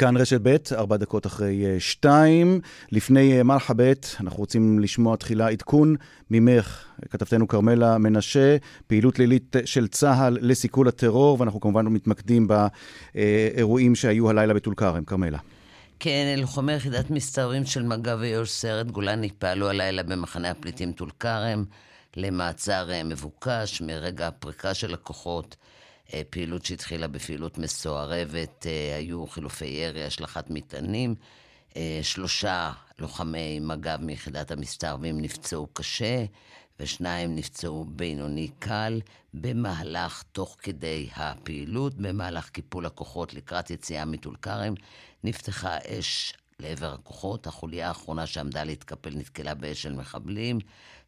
כאן רשת ב', ארבע דקות אחרי אה, שתיים. לפני אה, מרחבת, אנחנו רוצים לשמוע תחילה עדכון ממך, כתבתנו כרמלה מנשה, פעילות לילית של צה"ל לסיכול הטרור, ואנחנו כמובן מתמקדים באירועים שהיו הלילה בטול כרם. כרמלה. כן, לוחמי יחידת מסתערים של מג"ב ויו"ש סיירת גולני פעלו הלילה במחנה הפליטים טול כרם למעצר אה, מבוקש מרגע הפריקה של הכוחות. אה, פעילות שהתחילה בפעילות מסוערבת, אה, היו חילופי ירי, השלכת מטענים. שלושה לוחמי מג"ב מיחידת המסתערבים נפצעו קשה, ושניים נפצעו בינוני קל במהלך, תוך כדי הפעילות, במהלך קיפול הכוחות לקראת יציאה מטול כרם, נפתחה אש לעבר הכוחות. החוליה האחרונה שעמדה להתקפל נתקלה באש של מחבלים.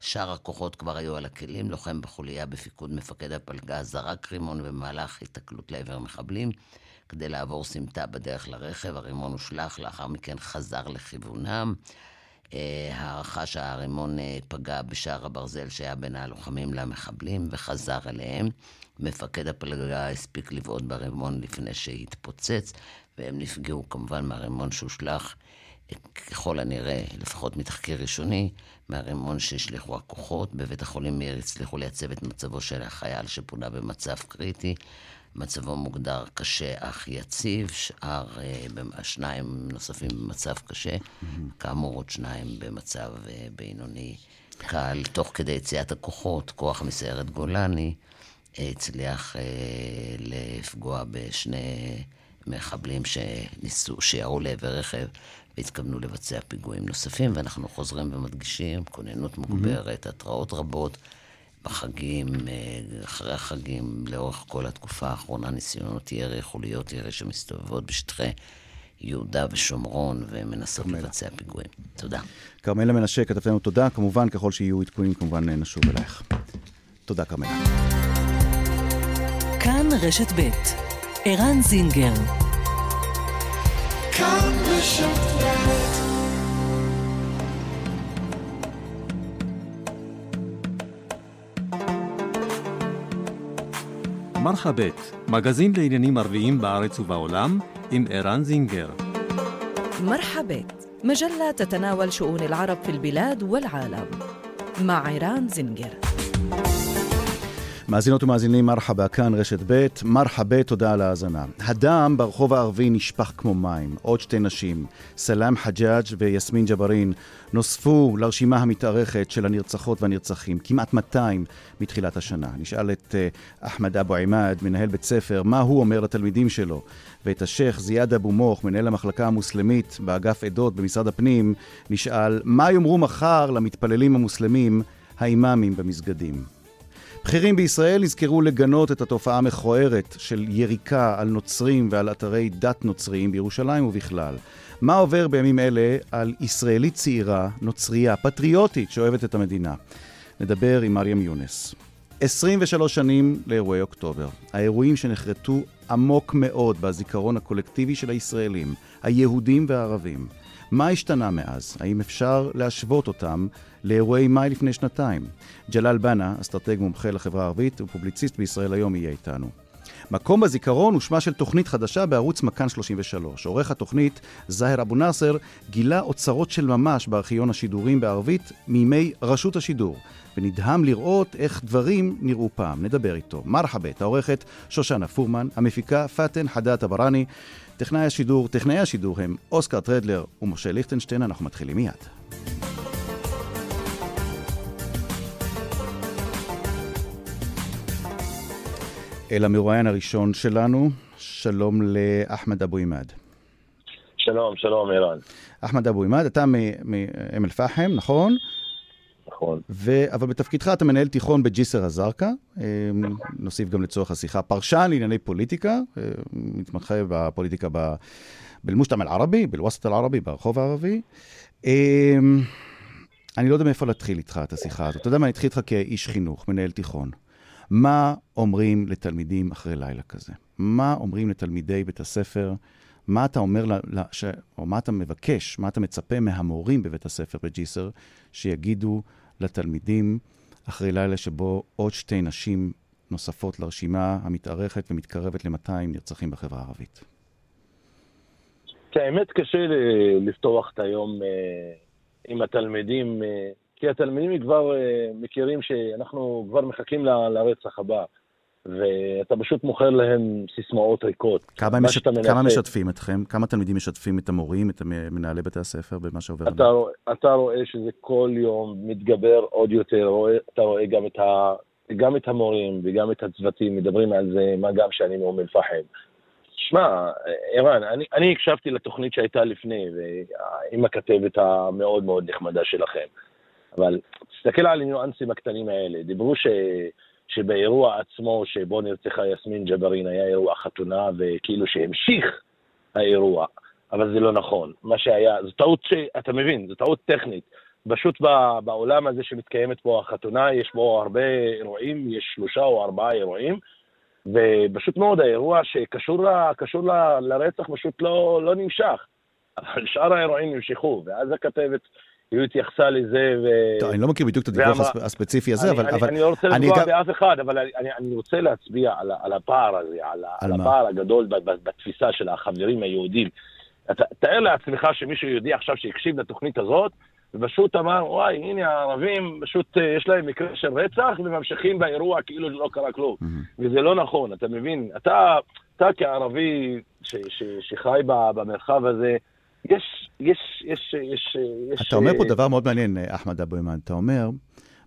שאר הכוחות כבר היו על הכלים. לוחם בחוליה בפיקוד מפקד הפלגה זרק רימון במהלך התקלות לעבר מחבלים. כדי לעבור סמטה בדרך לרכב, הרימון הושלך, לאחר מכן חזר לכיוונם. אה, הערכה שהרימון אה, פגע בשער הברזל שהיה בין הלוחמים למחבלים וחזר אליהם. מפקד הפלגה הספיק לבעוט ברימון לפני שהתפוצץ, והם נפגעו כמובן מהרימון שהושלך, ככל הנראה, לפחות מתחקיר ראשוני, מהרימון שהשליכו הכוחות. בבית החולים מאיר הצליחו לייצב את מצבו של החייל שפונה במצב קריטי. מצבו מוגדר קשה אך יציב, שאר אה, שניים נוספים במצב קשה, mm-hmm. כאמור עוד שניים במצב אה, בינוני קל. תוך כדי יציאת הכוחות, כוח מסיירת גולני אה, הצליח לפגוע בשני מחבלים שניסו, שירו לעבר רכב והתכוונו לבצע פיגועים נוספים, ואנחנו חוזרים ומדגישים, כוננות מוגברת, mm-hmm. התראות רבות. בחגים, אה, אחרי החגים, לאורך כל התקופה האחרונה, ניסיונות ירי, חוליות ירי שמסתובבות בשטחי יהודה ושומרון ומנסות כרמלה. לבצע פיגועים. תודה. כרמלה מנשה, כתבתנו תודה. כמובן, ככל שיהיו עדכונים, כמובן נשוב אלייך. תודה, כרמלה. כאן רשת ב' ערן זינגר. כאן רשת ב' מרחבת, מגזין לעניינים ערביים בארץ ובעולם, עם ערן זינגר. مرحبت مجلة تتناول شؤون العرب في البلاد والعالم مع عيران زنجر מאזינות ומאזינים, מרחבה, כאן רשת ב', מרחבה, תודה על ההאזנה. הדם ברחוב הערבי נשפך כמו מים. עוד שתי נשים, סלאם חג'אג' ויסמין ג'בארין, נוספו לרשימה המתארכת של הנרצחות והנרצחים, כמעט 200 מתחילת השנה. נשאל את uh, אחמד אבו עימאד, מנהל בית ספר, מה הוא אומר לתלמידים שלו, ואת השייח' זיאד אבו מוך, מנהל המחלקה המוסלמית באגף עדות במשרד הפנים, נשאל מה יאמרו מחר למתפללים המוסלמים, האימאמים במסגדים. בכירים בישראל נזכרו לגנות את התופעה המכוערת של יריקה על נוצרים ועל אתרי דת נוצריים בירושלים ובכלל. מה עובר בימים אלה על ישראלית צעירה, נוצרייה, פטריוטית, שאוהבת את המדינה? נדבר עם מרים יונס. 23 שנים לאירועי אוקטובר. האירועים שנחרטו עמוק מאוד בזיכרון הקולקטיבי של הישראלים, היהודים והערבים. מה השתנה מאז? האם אפשר להשוות אותם לאירועי מאי לפני שנתיים? ג'לאל בנה, אסטרטג מומחה לחברה הערבית ופובליציסט בישראל היום, יהיה איתנו. מקום בזיכרון הוא שמה של תוכנית חדשה בערוץ מכאן 33. עורך התוכנית, זאהר אבו נאסר, גילה אוצרות של ממש בארכיון השידורים בערבית מימי רשות השידור, ונדהם לראות איך דברים נראו פעם. נדבר איתו. מרחבת, העורכת שושנה פורמן, המפיקה פאתן חדאת אבראני, טכנאי השידור, טכנאי השידור הם אוסקר טרדלר ומשה ליכטנשטיין, אנחנו מתחילים מיד. אל המרואיין הראשון שלנו, שלום לאחמד אבו עימאד. שלום, שלום, ערן. אחמד אבו עימאד, אתה מאום אל-פחם, נכון? נכון. אבל בתפקידך אתה מנהל תיכון בג'יסר א-זרקא, אמ, נוסיף גם לצורך השיחה, פרשן לענייני פוליטיקה, אמ, מתמחה בפוליטיקה. בלמושתם אל-ערבי, בלווסט אל-ערבי, ברחוב הערבי. אמ, אני לא יודע מאיפה להתחיל איתך את השיחה הזאת. אתה יודע מה, אני אתחיל איתך כאיש חינוך, מנהל תיכון. מה אומרים לתלמידים אחרי לילה כזה? מה אומרים לתלמידי בית הספר? מה אתה אומר, ש... או מה אתה מבקש, מה אתה מצפה מהמורים בבית הספר בג'יסר, שיגידו לתלמידים אחרי לילה שבו עוד שתי נשים נוספות לרשימה המתארכת ומתקרבת ל-200 נרצחים בחברה הערבית? האמת קשה לפתוח את היום עם התלמידים, כי התלמידים כבר מכירים שאנחנו כבר מחכים לרצח הבא. ואתה פשוט מוכר להם סיסמאות ריקות. כמה, משת... כמה משתפים אתכם? כמה תלמידים משתפים את המורים, את מנהלי בתי הספר במה שעובר אתה, רוא, אתה רואה שזה כל יום מתגבר עוד יותר, רואה, אתה רואה גם את, ה, גם את המורים וגם את הצוותים מדברים על זה, מה גם שאני מאום אל-פחם. שמע, ערן, אני, אני הקשבתי לתוכנית שהייתה לפני, עם הכתבת המאוד מאוד נחמדה שלכם. אבל תסתכל על הניואנסים הקטנים האלה. דיברו ש... שבאירוע עצמו שבו נרצחה יסמין ג'בארין היה אירוע חתונה וכאילו שהמשיך האירוע, אבל זה לא נכון. מה שהיה, זו טעות ש... אתה מבין, זו טעות טכנית. פשוט בעולם הזה שמתקיימת פה החתונה, יש בו הרבה אירועים, יש שלושה או ארבעה אירועים, ופשוט מאוד האירוע שקשור ל, קשור ל, לרצח פשוט לא, לא נמשך. אבל שאר האירועים נמשכו, ואז הכתבת היא התייחסה לזה ו... טוב, אני לא מכיר בדיוק את הדיווח ואמר... הספציפי הזה, אני, אבל... אני, אבל... אני לא רוצה לפגוע גם... באף אחד, אבל אני, אני רוצה להצביע על, על הפער הזה, על, על הפער הגדול בתפיסה של החברים היהודים. אתה, תאר לעצמך שמישהו יהודי עכשיו שהקשיב לתוכנית הזאת, ופשוט אמר, וואי, הנה הערבים, פשוט אה, יש להם מקרה של רצח, וממשיכים באירוע כאילו לא קרה כלום. Mm-hmm. וזה לא נכון, אתה מבין? אתה, אתה כערבי ש, ש, שחי במרחב הזה, יש, יש, יש, יש. אתה אומר פה דבר מאוד מעניין, אחמד אבו אימן. אתה אומר,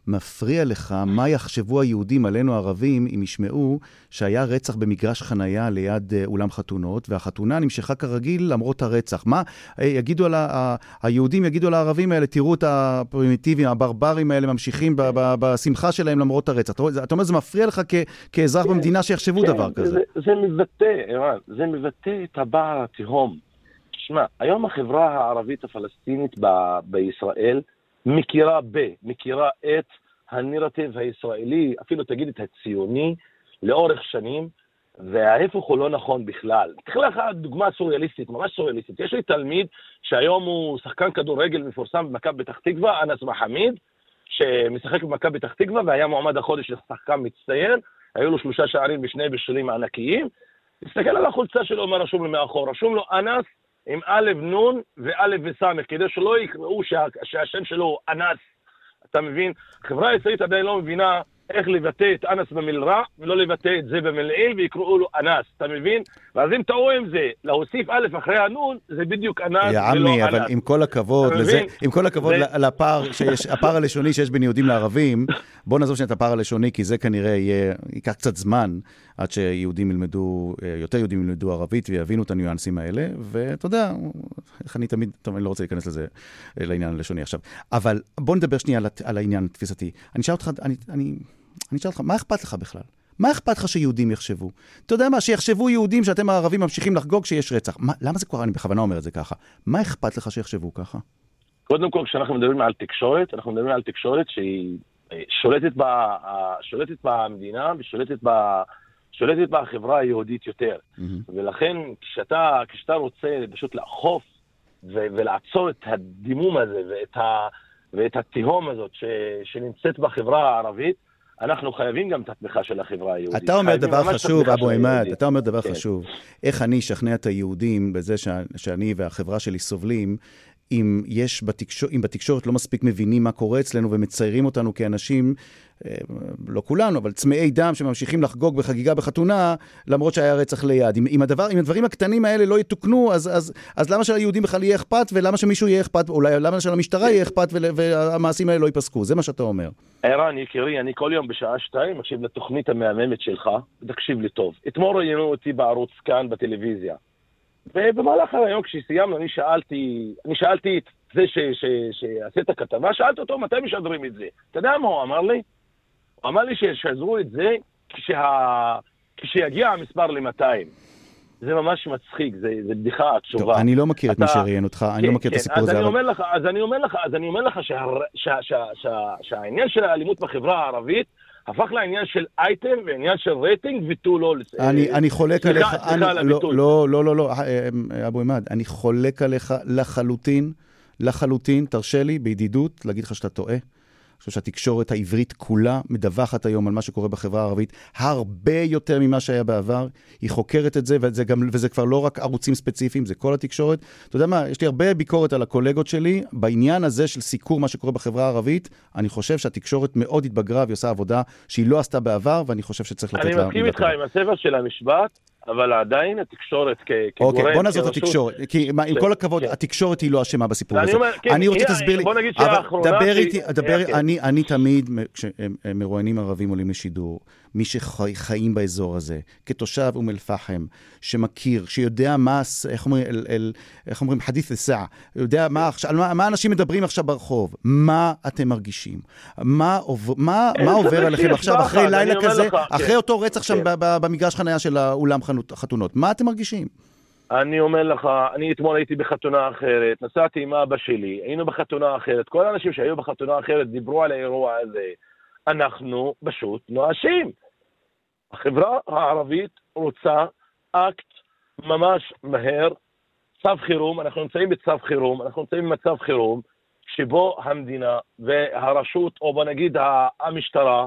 מפריע לך מה יחשבו היהודים עלינו הערבים אם ישמעו שהיה רצח במגרש חנייה ליד אה, אולם חתונות, והחתונה נמשכה כרגיל למרות הרצח. מה אה, יגידו על ה... היהודים יגידו על הערבים האלה, תראו את הפרימיטיבים, הברברים האלה ממשיכים ב- ב- בשמחה שלהם למרות הרצח. אתה אומר, זה מפריע לך כ- כאזרח כן, במדינה שיחשבו כן, דבר כזה. זה, זה מבטא, ערן, זה מבטא את הבער התהום. תשמע, היום החברה הערבית הפלסטינית ב- בישראל מכירה ב, מכירה את הנרטיב הישראלי, אפילו תגיד את הציוני, לאורך שנים, וההפך הוא לא נכון בכלל. אקח לך דוגמה סוריאליסטית, ממש סוריאליסטית. יש לי תלמיד שהיום הוא שחקן כדורגל מפורסם במכבי פתח תקווה, אנס מחמיד, שמשחק במכבי פתח תקווה והיה מועמד החודש לשחקן מצטיין, היו לו שלושה שערים בשני בישולים ענקיים. תסתכל על החולצה שלו, מה רשום לו מאחור, רשום לו אנס עם א', נ' וא' וס', כדי שלא יקראו שה, שהשם שלו הוא אנס. אתה מבין? החברה הישראלית עדיין לא מבינה איך לבטא את אנס במלרע, ולא לבטא את זה במלעיל, ויקראו לו אנס, אתה מבין? ואז אם טעו עם זה, להוסיף א' אחרי הנון, זה בדיוק אנס ולא אנס. יא עמי, אבל עם כל הכבוד לזה, עם כל הכבוד זה... לפער שיש, הפער הלשוני שיש בין יהודים לערבים, בוא נעזוב שנייה את הפער הלשוני, כי זה כנראה יהיה, ייקח קצת זמן עד שיהודים ילמדו, יותר יהודים ילמדו ערבית ויבינו את הניואנסים האלה, ואתה יודע, איך אני תמיד, טוב, אני לא רוצה להיכנס לזה, לעניין הלשוני עכשיו. אבל בוא נדבר שנייה על, על העניין התפיסתי. אני אשאל אותך, אני, אני, אני אשאל אותך, מה אכפת לך בכלל? מה אכפת לך שיהודים יחשבו? אתה יודע מה, שיחשבו יהודים שאתם הערבים ממשיכים לחגוג כשיש רצח. מה, למה זה קורה? אני בכוונה אומר את זה ככה. מה אכפת לך שיחשבו ככה? קודם כל, כשאנחנו מדברים על תקשורת, אנחנו מדברים על תקשורת שהיא אה, שולטת, ב, שולטת במדינה ושולטת ב, שולטת בחברה היהודית יותר. Mm-hmm. ולכן, כשאתה, כשאתה רוצה פשוט לאכוף ו, ולעצור את הדימום הזה ואת, ה, ואת התהום הזאת ש, שנמצאת בחברה הערבית, אנחנו חייבים גם את התמיכה של החברה היהודית. אתה אומר דבר חשוב, אבו עימאד, אתה אומר דבר כן. חשוב. איך אני אשכנע את היהודים בזה שאני והחברה שלי סובלים, אם יש בתקשורת, אם בתקשורת לא מספיק מבינים מה קורה אצלנו ומציירים אותנו כאנשים, לא כולנו, אבל צמאי דם שממשיכים לחגוג בחגיגה בחתונה, למרות שהיה רצח ליד. אם, אם, הדבר, אם הדברים הקטנים האלה לא יתוקנו, אז, אז, אז למה שליהודים בכלל יהיה אכפת, ולמה שמישהו יהיה אכפת, אולי למה שלמשטרה יהיה אכפת, והמעשים האלה לא ייפסקו? זה מה שאתה אומר. ערן, יקירי, אני כל יום בשעה שתיים מקשיב לתוכנית המהממת שלך, ותקשיב לי טוב. אתמול ראיינו אותי בערוץ כאן בטלוויזיה. ובמהלך היום כשסיימנו, אני שאלתי, אני שאלתי את זה שעשה את הכתבה, שאלתי אותו מתי משדרים את זה. אתה יודע מה הוא אמר לי? אמר לי שישדרו את זה כשה... כשיגיע המספר ל-200. זה ממש מצחיק, זה, זה בדיחה עצובה. טוב, אני לא מכיר אתה... את מי שראיין אותך, כן, אני לא מכיר כן, את הסיפור הזה. אבל... לך, אז אני אומר לך, אז אני אומר לך שה... שה... שה... שה... שהעניין של האלימות בחברה הערבית הפך לעניין של אייטם ועניין של רייטינג ותו לא. אני, אני חולק עליך, סליחה על הביטוי. לא, לא, לא, לא, אבו עימאד, אני חולק עליך לחלוטין, לחלוטין, תרשה לי בידידות להגיד לך שאתה טועה. חושב שהתקשורת העברית כולה מדווחת היום על מה שקורה בחברה הערבית הרבה יותר ממה שהיה בעבר. היא חוקרת את זה, וזה, גם, וזה כבר לא רק ערוצים ספציפיים, זה כל התקשורת. אתה יודע מה, יש לי הרבה ביקורת על הקולגות שלי. בעניין הזה של סיקור מה שקורה בחברה הערבית, אני חושב שהתקשורת מאוד התבגרה והיא עושה עבודה שהיא לא עשתה בעבר, ואני חושב שצריך לתת לה... אני מסכים איתך עם הספר של המשפט. אבל עדיין התקשורת כגורם... אוקיי, בוא נעזוב את התקשורת, כי מה, עם כל הכבוד, כן. התקשורת היא לא אשמה בסיפור הזה. כן, אני רוצה שתסביר לי, בוא נגיד שהאחרונה... דבר איתי, דבר, אני תמיד, כשמרואיינים ערבים עולים לשידור, מי שחיים באזור הזה, כתושב אום אל-פחם, שמכיר, שיודע מה, איך אומרים, אל, אל, איך אומרים, חדית' א-סעה, יודע מה, על מה, מה אנשים מדברים עכשיו ברחוב, מה אתם מרגישים, מה, מה, מה עובר עליכם עכשיו, אחרי לילה כזה, לך, אחרי כן. אותו רצח שם כן. במגרש חניה של האולם חתונות, מה אתם מרגישים? אני אומר לך, אני אתמול הייתי בחתונה אחרת, נסעתי עם אבא שלי, היינו בחתונה אחרת, כל האנשים שהיו בחתונה אחרת דיברו על האירוע הזה. אנחנו פשוט נואשים. החברה הערבית רוצה אקט ממש מהר, צו חירום, אנחנו נמצאים בצו חירום, אנחנו נמצאים במצב חירום, שבו המדינה והרשות, או בוא נגיד המשטרה,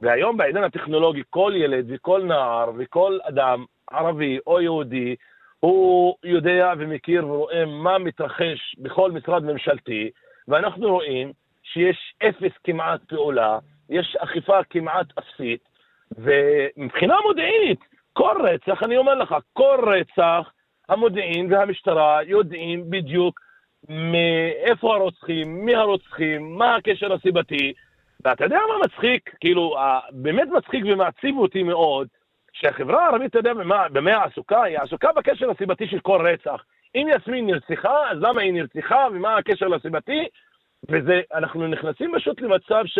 והיום בעידן הטכנולוגי כל ילד וכל נער וכל אדם, ערבי או יהודי, הוא יודע ומכיר ורואה מה מתרחש בכל משרד ממשלתי, ואנחנו רואים שיש אפס כמעט פעולה, יש אכיפה כמעט אפסית, ומבחינה מודיעינית, כל רצח, אני אומר לך, כל רצח, המודיעין והמשטרה יודעים בדיוק מאיפה הרוצחים, מי הרוצחים, מה הקשר הסיבתי. ואתה יודע מה מצחיק? כאילו, באמת מצחיק ומעציב אותי מאוד, שהחברה הערבית, אתה יודע במה, במה היא עסוקה? היא עסוקה בקשר הסיבתי של כל רצח. אם יסמין נרצחה, אז למה היא נרצחה ומה הקשר לסיבתי? וזה, אנחנו נכנסים פשוט למצב ש...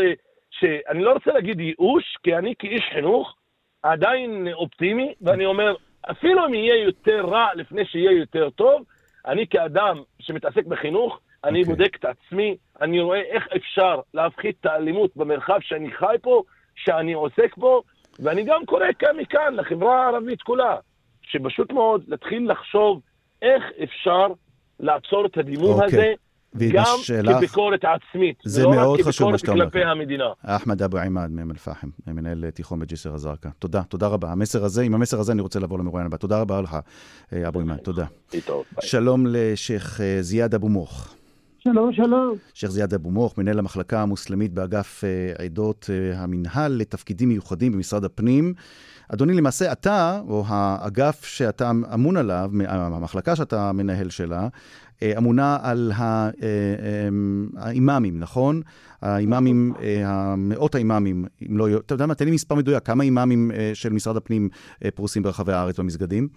שאני לא רוצה להגיד ייאוש, כי אני כאיש חינוך עדיין אופטימי, ואני אומר, אפילו אם יהיה יותר רע לפני שיהיה יותר טוב, אני כאדם שמתעסק בחינוך, אני okay. אוקיי. בודק את עצמי, אני רואה איך אפשר להפחית את האלימות במרחב שאני חי פה, שאני עוסק בו, ואני גם קורא כאן מכאן לחברה הערבית כולה, שפשוט מאוד להתחיל לחשוב איך אפשר לעצור את הדימום okay. אוקיי. הזה, גם שלך, כביקורת עצמית, זה לא מאוד שאתה אומר. כלפי המדינה. אחמד אבו עימאד מאום אל-פחם, מנהל תיכון בג'סר א-זרקא. תודה, תודה רבה. המסר הזה, עם המסר הזה אני רוצה לעבור למרואיין הבא. תודה רבה לך, אה, אבו עימאד, תודה. שלום לשייח' אה, זיאד אבו מוך. שלום, שלום. שייח' זיאד אבו מוך, מנהל המחלקה המוסלמית באגף אה, עדות המינהל לתפקידים מיוחדים במשרד הפנים. אדוני, למעשה אתה, או האגף שאתה אמון עליו, המחלקה שאתה מנהל שלה, אה, אמונה על אה, אמ, האימאמים, נכון? האימאמים, אה, מאות האימאמים, אם לא... אתה יודע מה, תן לי מספר מדויק, כמה אימאמים של משרד הפנים פרוסים ברחבי הארץ במסגדים?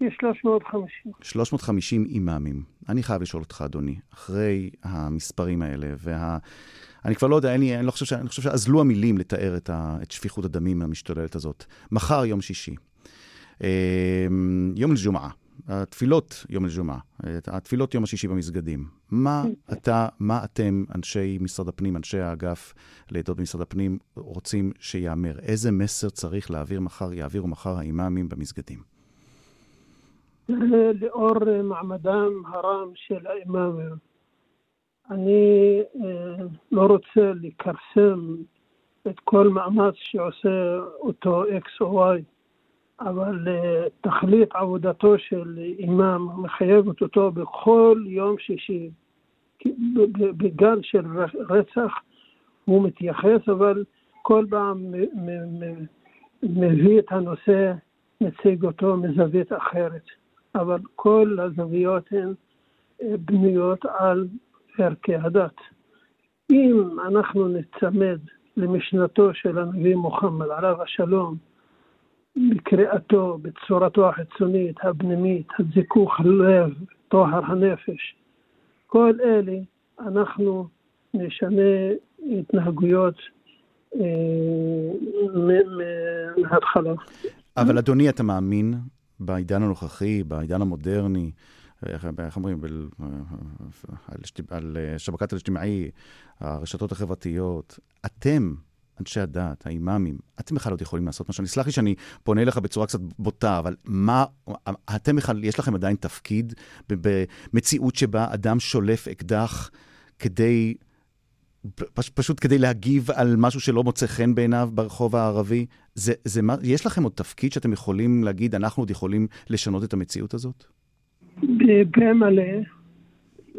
יש 350. 350 אימאמים. אני חייב לשאול אותך, אדוני, אחרי המספרים האלה, וה... אני כבר לא יודע, לי, אני לא חושב, אני חושב שאזלו המילים לתאר את, ה, את שפיכות הדמים המשתוללת הזאת. מחר, יום שישי. יום אל-ג'ומעה. התפילות יום אל-ג'ומעה, התפילות יום השישי במסגדים. מה אתה, מה אתם, אנשי משרד הפנים, אנשי האגף לעדות במשרד הפנים, רוצים שייאמר? איזה מסר צריך להעביר מחר, יעבירו מחר האימאמים במסגדים? לאור מעמדם הרם של האימאמים, אני אה, לא רוצה לכרסם את כל מאמץ שעושה אותו X או Y. אבל אה, תכלית עבודתו של אימאם מחייבת אותו בכל יום שישי. בגל של רצח הוא מתייחס, אבל כל פעם מביא את הנושא, מציג אותו מזווית אחרת. אבל כל הזוויות הן אה, בנויות על ערכי הדת. אם אנחנו נצמד למשנתו של הנביא מוחמד, עליו השלום, בקריאתו, בצורתו החיצונית, הפנימית, הזיכוך הלב, טוהר הנפש. כל אלה אנחנו נשנה התנהגויות אה, מההתחלה. אבל אדוני, אתה מאמין בעידן הנוכחי, בעידן המודרני, איך אומרים, על שבקת אל-אג'תמעי, הרשתות החברתיות, אתם אנשי הדת, האימאמים, אתם בכלל עוד יכולים לעשות משהו. סלח לי שאני פונה אליך בצורה קצת בוטה, אבל מה, אתם בכלל, יש לכם עדיין תפקיד במציאות שבה אדם שולף אקדח כדי פש, פשוט כדי להגיב על משהו שלא מוצא חן בעיניו ברחוב הערבי? זה, זה, יש לכם עוד תפקיד שאתם יכולים להגיד, אנחנו עוד יכולים לשנות את המציאות הזאת? בפה מלא,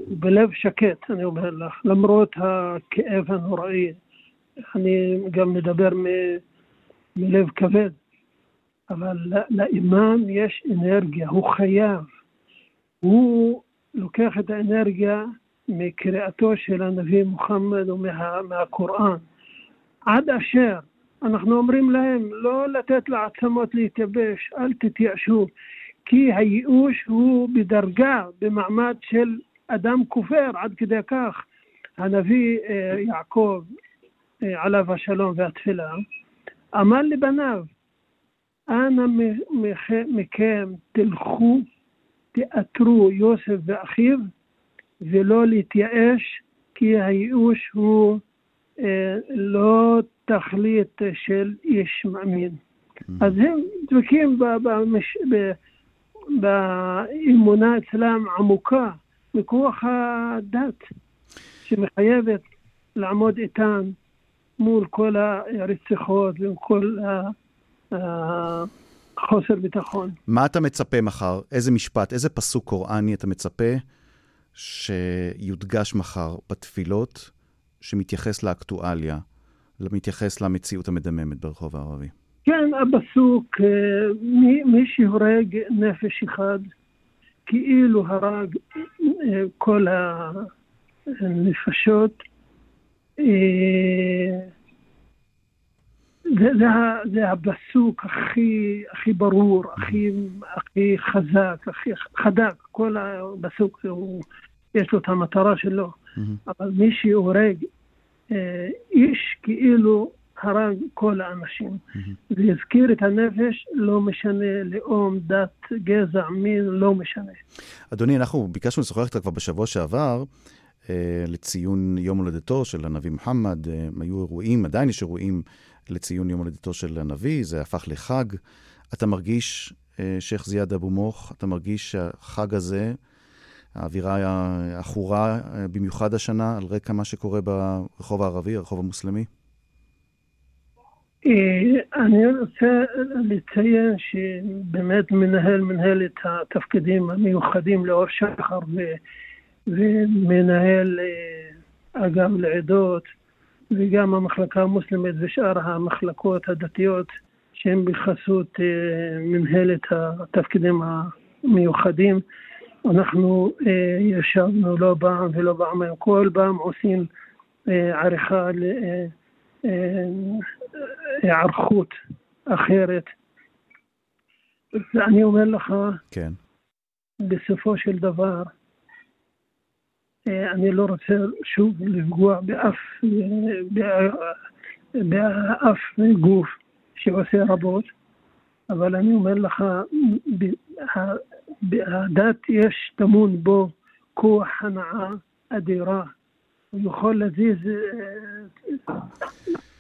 בלב שקט, אני אומר לך, למרות הכאב הנוראי. אני גם מדבר מ, מלב כבד, אבל לאימאם יש אנרגיה, הוא חייב. הוא לוקח את האנרגיה מקריאתו של הנביא מוחמד ומהקוראן. עד אשר אנחנו אומרים להם לא לתת לעצמות להתייבש, אל תתייאשו, כי הייאוש הוא בדרגה, במעמד של אדם כופר, עד כדי כך. הנביא אה, יעקב, אה, עליו השלום והתפילה, אמר לבניו, אנא מכם תלכו, תאתרו יוסף ואחיו, ולא להתייאש, כי הייאוש הוא אה, לא תכלית של איש מאמין. Mm. אז הם דבקים באמונה אצלם עמוקה, מכוח הדת, שמחייבת לעמוד איתן מול כל הרציחות וכל החוסר ביטחון. מה אתה מצפה מחר? איזה משפט, איזה פסוק קוראני אתה מצפה שיודגש מחר בתפילות, שמתייחס לאקטואליה, מתייחס למציאות המדממת ברחוב הערבי? כן, הפסוק, אה, מי, מי שהורג נפש אחד, כאילו הרג אה, כל הנפשות, אה, זה, זה, זה הפסוק הכי, הכי ברור, הכי, הכי חזק, הכי חדק. כל הפסוק הוא, יש לו את המטרה שלו. Mm-hmm. אבל מי שהורג איש כאילו הרג כל האנשים. Mm-hmm. והזכיר את הנפש, לא משנה לאום, דת, גזע, מין, לא משנה. אדוני, אנחנו ביקשנו לשוחח איתך כבר בשבוע שעבר. אה, לציון יום הולדתו של הנביא מוחמד. אה, היו אירועים, עדיין יש אירועים לציון יום הולדתו של הנביא, זה הפך לחג. אתה מרגיש, אה, שייח' זיאד אבו מוך, אתה מרגיש שהחג הזה, האווירה עכורה במיוחד השנה, על רקע מה שקורה ברחוב הערבי, הרחוב המוסלמי? אני רוצה לציין שבאמת מנהל מנהלת התפקידים המיוחדים לאור שחר ומנהל אה, אגף לעדות, וגם המחלקה המוסלמית ושאר המחלקות הדתיות שהן בחסות אה, מנהלת התפקידים המיוחדים. אנחנו אה, ישבנו לא פעם ולא פעמיים, כל פעם עושים עריכה להיערכות אחרת. ואני אומר לך, כן. בסופו של דבר, אה, אני לא רוצה שוב לפגוע באף, באף גוף שעושה רבות, אבל אני אומר לך, הדת יש טמון בו כוח הנאה אדירה, הוא יכול להזיז אה,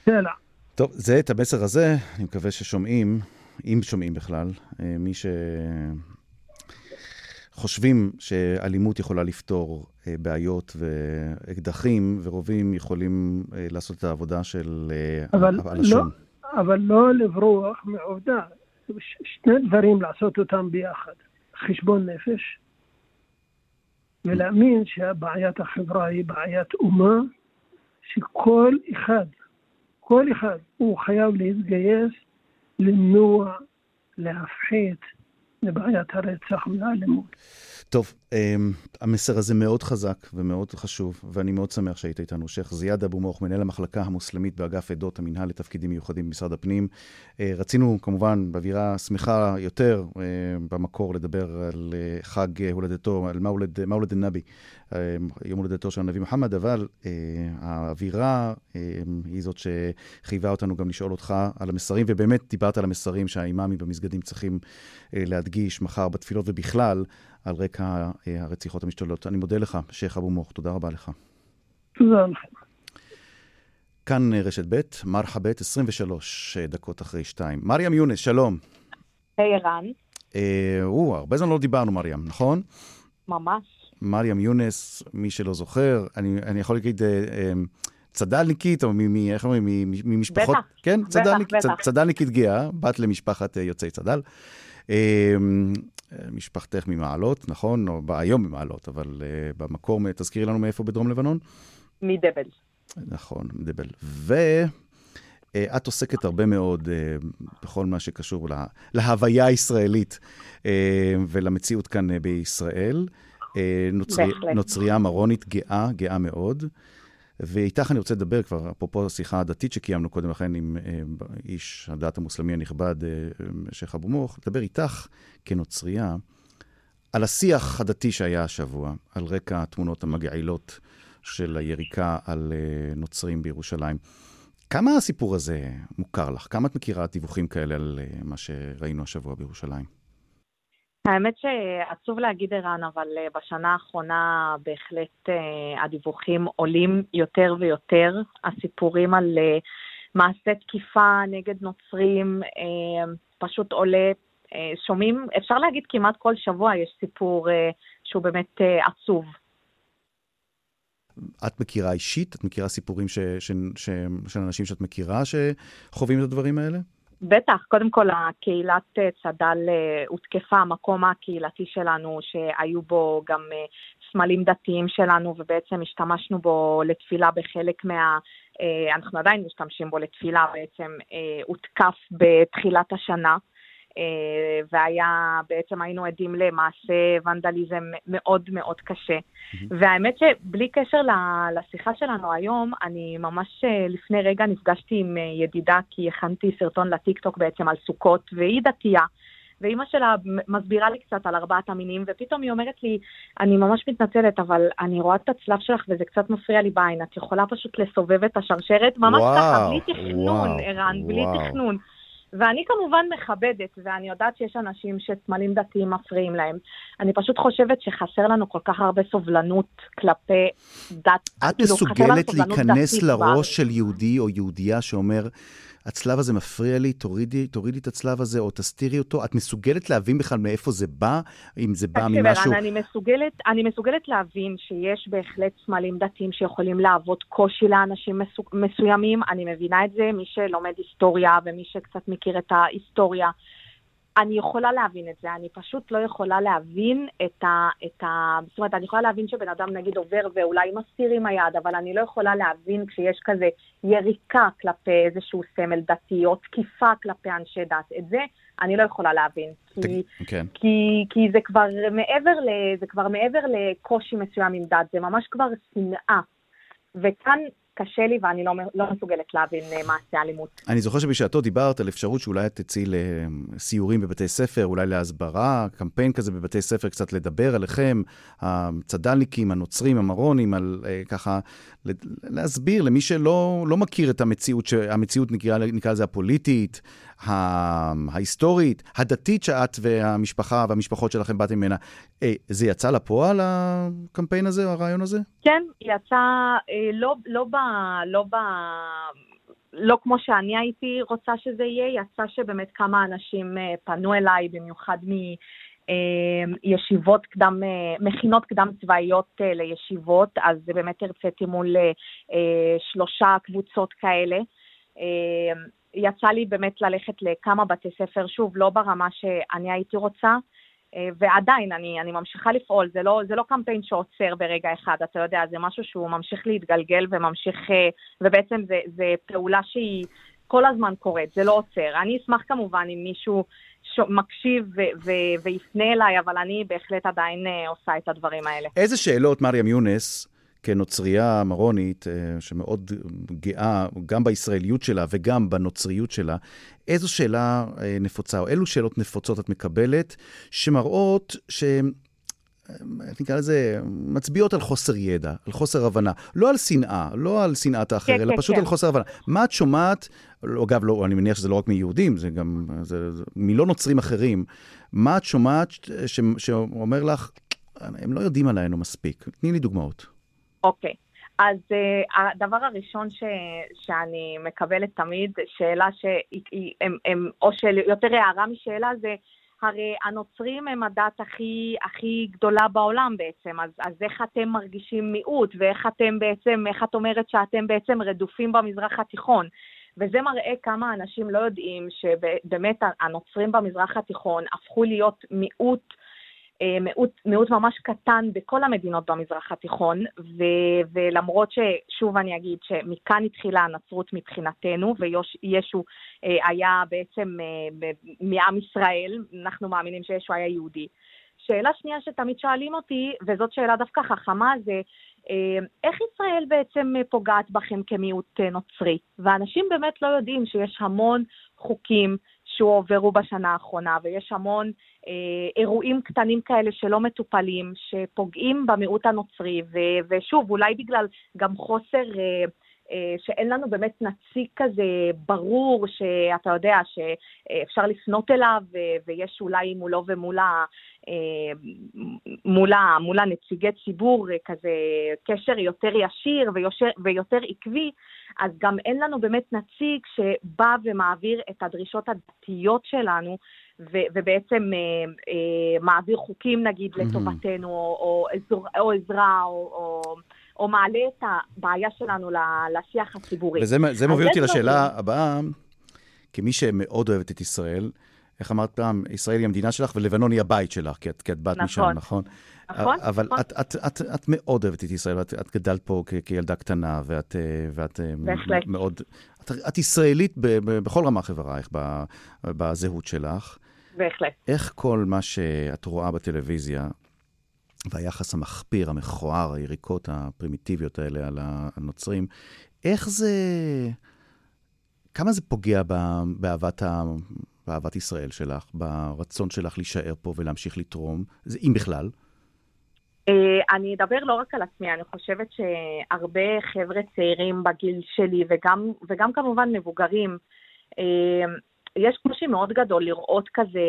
סלע. טוב, זה, את המסר הזה, אני מקווה ששומעים, אם שומעים בכלל, אה, מי ש... חושבים שאלימות יכולה לפתור אה, בעיות ואקדחים ורובים יכולים אה, לעשות את העבודה של אבל הלשון. לא, אבל לא לברוח מעובדה. שני דברים לעשות אותם ביחד. חשבון נפש, ולהאמין שבעיית החברה היא בעיית אומה, שכל אחד, כל אחד, הוא חייב להתגייס למנוע, להפחית, לבעיית הרצח והאלימות. טוב, אמ, המסר הזה מאוד חזק ומאוד חשוב, ואני מאוד שמח שהיית איתנו. שייח' זיאד אבו מוך, מנהל המחלקה המוסלמית באגף עדות המינהל לתפקידים מיוחדים במשרד הפנים. אה, רצינו כמובן באווירה שמחה יותר אה, במקור לדבר על אה, חג הולדתו, על מולד, מולד א-נבי, יום הולדתו של הנביא מוחמד, אבל האווירה היא זאת שחייבה אותנו גם לשאול אותך על המסרים, ובאמת דיברת על המסרים שהאימאמים במסגדים צריכים להדגיש מחר בתפילות ובכלל. על רקע אה, הרציחות המשתוללות. אני מודה לך, שייח' אבו מוך, תודה רבה לך. תודה לכם. כאן אה, רשת ב', מרחבת, 23 אה, דקות אחרי שתיים. מריאם יונס, שלום. היי, ערן. או, הרבה זמן לא דיברנו, מריאם, נכון? ממש. מריאם יונס, מי שלא זוכר, אני, אני יכול להגיד, אה, אה, צד"לניקית, או מ... איך אומרים? ממשפחות... בטח. כן, בטח, צד"לניקית, בטח. צד"לניקית גאה, בת למשפחת יוצאי צד"ל. משפחתך ממעלות, נכון? או היום ממעלות, אבל במקור, תזכירי לנו מאיפה בדרום לבנון? מדבל. נכון, מדבל. ואת עוסקת הרבה מאוד בכל מה שקשור לה, להוויה הישראלית ולמציאות כאן בישראל. נוצרי, נוצרייה מרונית גאה, גאה מאוד. ואיתך אני רוצה לדבר כבר, אפרופו השיחה הדתית שקיימנו קודם לכן עם איש הדת המוסלמי הנכבד, שייח' אבו מוך, לדבר איתך כנוצרייה על השיח הדתי שהיה השבוע, על רקע התמונות המגעילות של היריקה על נוצרים בירושלים. כמה הסיפור הזה מוכר לך? כמה את מכירה דיווחים כאלה על מה שראינו השבוע בירושלים? האמת שעצוב להגיד ערן, אבל בשנה האחרונה בהחלט הדיווחים עולים יותר ויותר. הסיפורים על מעשה תקיפה נגד נוצרים פשוט עולה. שומעים, אפשר להגיד כמעט כל שבוע יש סיפור שהוא באמת עצוב. את מכירה אישית? את מכירה סיפורים ש, ש, ש, של אנשים שאת מכירה שחווים את הדברים האלה? בטח, קודם כל הקהילת צד"ל הותקפה, המקום הקהילתי שלנו, שהיו בו גם סמלים דתיים שלנו, ובעצם השתמשנו בו לתפילה בחלק מה... אנחנו עדיין משתמשים בו לתפילה, בעצם הותקף בתחילת השנה. והיה, בעצם היינו עדים למעשה ונדליזם מאוד מאוד קשה. והאמת שבלי קשר לשיחה שלנו היום, אני ממש לפני רגע נפגשתי עם ידידה, כי הכנתי סרטון לטיקטוק בעצם על סוכות, והיא דתייה. ואימא שלה מסבירה לי קצת על ארבעת המינים, ופתאום היא אומרת לי, אני ממש מתנצלת, אבל אני רואה את הצלב שלך וזה קצת מפריע לי בעין, את יכולה פשוט לסובב את השרשרת, ממש וואו, ככה, בלי תכנון, ערן, בלי. תכנון. ואני כמובן מכבדת, ואני יודעת שיש אנשים שסמלים דתיים מפריעים להם. אני פשוט חושבת שחסר לנו כל כך הרבה סובלנות כלפי דת. את מסוגלת להיכנס לראש של יהודי או יהודייה שאומר, הצלב הזה מפריע לי, תורידי, תורידי את הצלב הזה או תסתירי אותו. את מסוגלת להבין בכלל מאיפה זה בא? אם זה בא ממשהו... אני מסוגלת, אני מסוגלת להבין שיש בהחלט סמלים דתיים שיכולים להוות קושי לאנשים מסו, מסוימים. אני מבינה את זה, מי שלומד היסטוריה ומי שקצת מכיר את ההיסטוריה. אני יכולה להבין את זה, אני פשוט לא יכולה להבין את ה, את ה... זאת אומרת, אני יכולה להבין שבן אדם נגיד עובר ואולי מסתיר עם היד, אבל אני לא יכולה להבין כשיש כזה יריקה כלפי איזשהו סמל דתי, או תקיפה כלפי אנשי דת. את זה אני לא יכולה להבין. כי, כן. כי, כי זה כבר מעבר ל, זה כבר מעבר לקושי מסוים עם דת, זה ממש כבר שנאה. וכאן קשה לי ואני לא, לא מסוגלת להבין מעשי אלימות. אני זוכר שבשעתו דיברת על אפשרות שאולי את תצאי לסיורים בבתי ספר, אולי להסברה, קמפיין כזה בבתי ספר, קצת לדבר עליכם, הצד"לניקים, הנוצרים, המרונים, על ככה, להסביר למי שלא לא מכיר את המציאות, המציאות נקרא, נקרא לזה הפוליטית, ההיסטורית, הדתית שאת והמשפחה והמשפחות שלכם באתם ממנה. זה יצא לפועל, הקמפיין הזה, הרעיון הזה? כן, יצא לא, לא, ב, לא, ב, לא כמו שאני הייתי רוצה שזה יהיה, יצא שבאמת כמה אנשים פנו אליי, במיוחד מישיבות קדם, מכינות קדם צבאיות לישיבות, אז באמת הרציתי מול שלושה קבוצות כאלה. יצא לי באמת ללכת לכמה בתי ספר, שוב, לא ברמה שאני הייתי רוצה, ועדיין, אני, אני ממשיכה לפעול, זה לא, זה לא קמפיין שעוצר ברגע אחד, אתה יודע, זה משהו שהוא ממשיך להתגלגל וממשיך, ובעצם זה, זה פעולה שהיא כל הזמן קורית, זה לא עוצר. אני אשמח כמובן אם מישהו. מקשיב ו- ו- ויפנה אליי, אבל אני בהחלט עדיין עושה את הדברים האלה. איזה שאלות, מריam יונס, כנוצרייה מרונית, שמאוד גאה גם בישראליות שלה וגם בנוצריות שלה, איזו שאלה נפוצה, או אילו שאלות נפוצות את מקבלת, שמראות ש... נקרא לזה, מצביעות על חוסר ידע, על חוסר הבנה. לא על שנאה, לא על שנאת האחר, כן, אלא כן, פשוט כן. על חוסר הבנה. מה את שומעת, אגב, לא, אני מניח שזה לא רק מיהודים, זה גם, זה, זה, מלא נוצרים אחרים, מה את שומעת ש, שאומר לך, הם לא יודעים עלינו מספיק? תני לי דוגמאות. אוקיי. אז uh, הדבר הראשון ש, שאני מקבלת תמיד, שאלה שהיא, הם, הם, או של, יותר הערה משאלה, זה הרי הנוצרים הם הדת הכי, הכי גדולה בעולם בעצם, אז, אז איך אתם מרגישים מיעוט, ואיך אתם בעצם, איך את אומרת שאתם בעצם רדופים במזרח התיכון? וזה מראה כמה אנשים לא יודעים שבאמת הנוצרים במזרח התיכון הפכו להיות מיעוט מיעוט, מיעוט ממש קטן בכל המדינות במזרח התיכון, ו, ולמרות ששוב אני אגיד שמכאן התחילה הנצרות מבחינתנו, וישו אה, היה בעצם אה, מעם ישראל, אנחנו מאמינים שישו היה יהודי. שאלה שנייה שתמיד שואלים אותי, וזאת שאלה דווקא חכמה, זה איך ישראל בעצם פוגעת בכם כמיעוט נוצרי? ואנשים באמת לא יודעים שיש המון חוקים שהועברו בשנה האחרונה, ויש המון אה, אירועים קטנים כאלה שלא מטופלים, שפוגעים במיעוט הנוצרי, ו- ושוב, אולי בגלל גם חוסר... אה, שאין לנו באמת נציג כזה ברור, שאתה יודע, שאפשר לפנות אליו, ויש אולי מולו ומול ה... מול, ה, מול הנציגי ציבור כזה קשר יותר ישיר ויושר, ויותר עקבי, אז גם אין לנו באמת נציג שבא ומעביר את הדרישות הדתיות שלנו ו- ובעצם אה, אה, מעביר חוקים נגיד mm-hmm. לטובתנו, או, או, או, או עזרה, או, או, או מעלה את הבעיה שלנו לשיח הציבורי. וזה מוביל אותי לשאלה. הבאה, כמי שמאוד אוהבת את ישראל, איך אמרת פעם, ישראל היא המדינה שלך ולבנון היא הבית שלך, כי את, כי את באת נכון. משם, נכון? נכון. אבל נכון. את, את, את, את מאוד אוהבת את ישראל, את, את גדלת פה כ, כילדה קטנה, ואת, אה, ואת בהחלט. מאוד... את, את ישראלית ב, ב, בכל רמה חברייך, בזהות שלך. בהחלט. איך כל מה שאת רואה בטלוויזיה, והיחס המחפיר, המכוער, היריקות הפרימיטיביות האלה על הנוצרים, איך זה... כמה זה פוגע באהבת, ה... באהבת ישראל שלך, ברצון שלך להישאר פה ולהמשיך לתרום, אם בכלל? אה, אני אדבר לא רק על עצמי, אני חושבת שהרבה חבר'ה צעירים בגיל שלי, וגם, וגם כמובן מבוגרים, אה, יש קושי מאוד גדול לראות כזה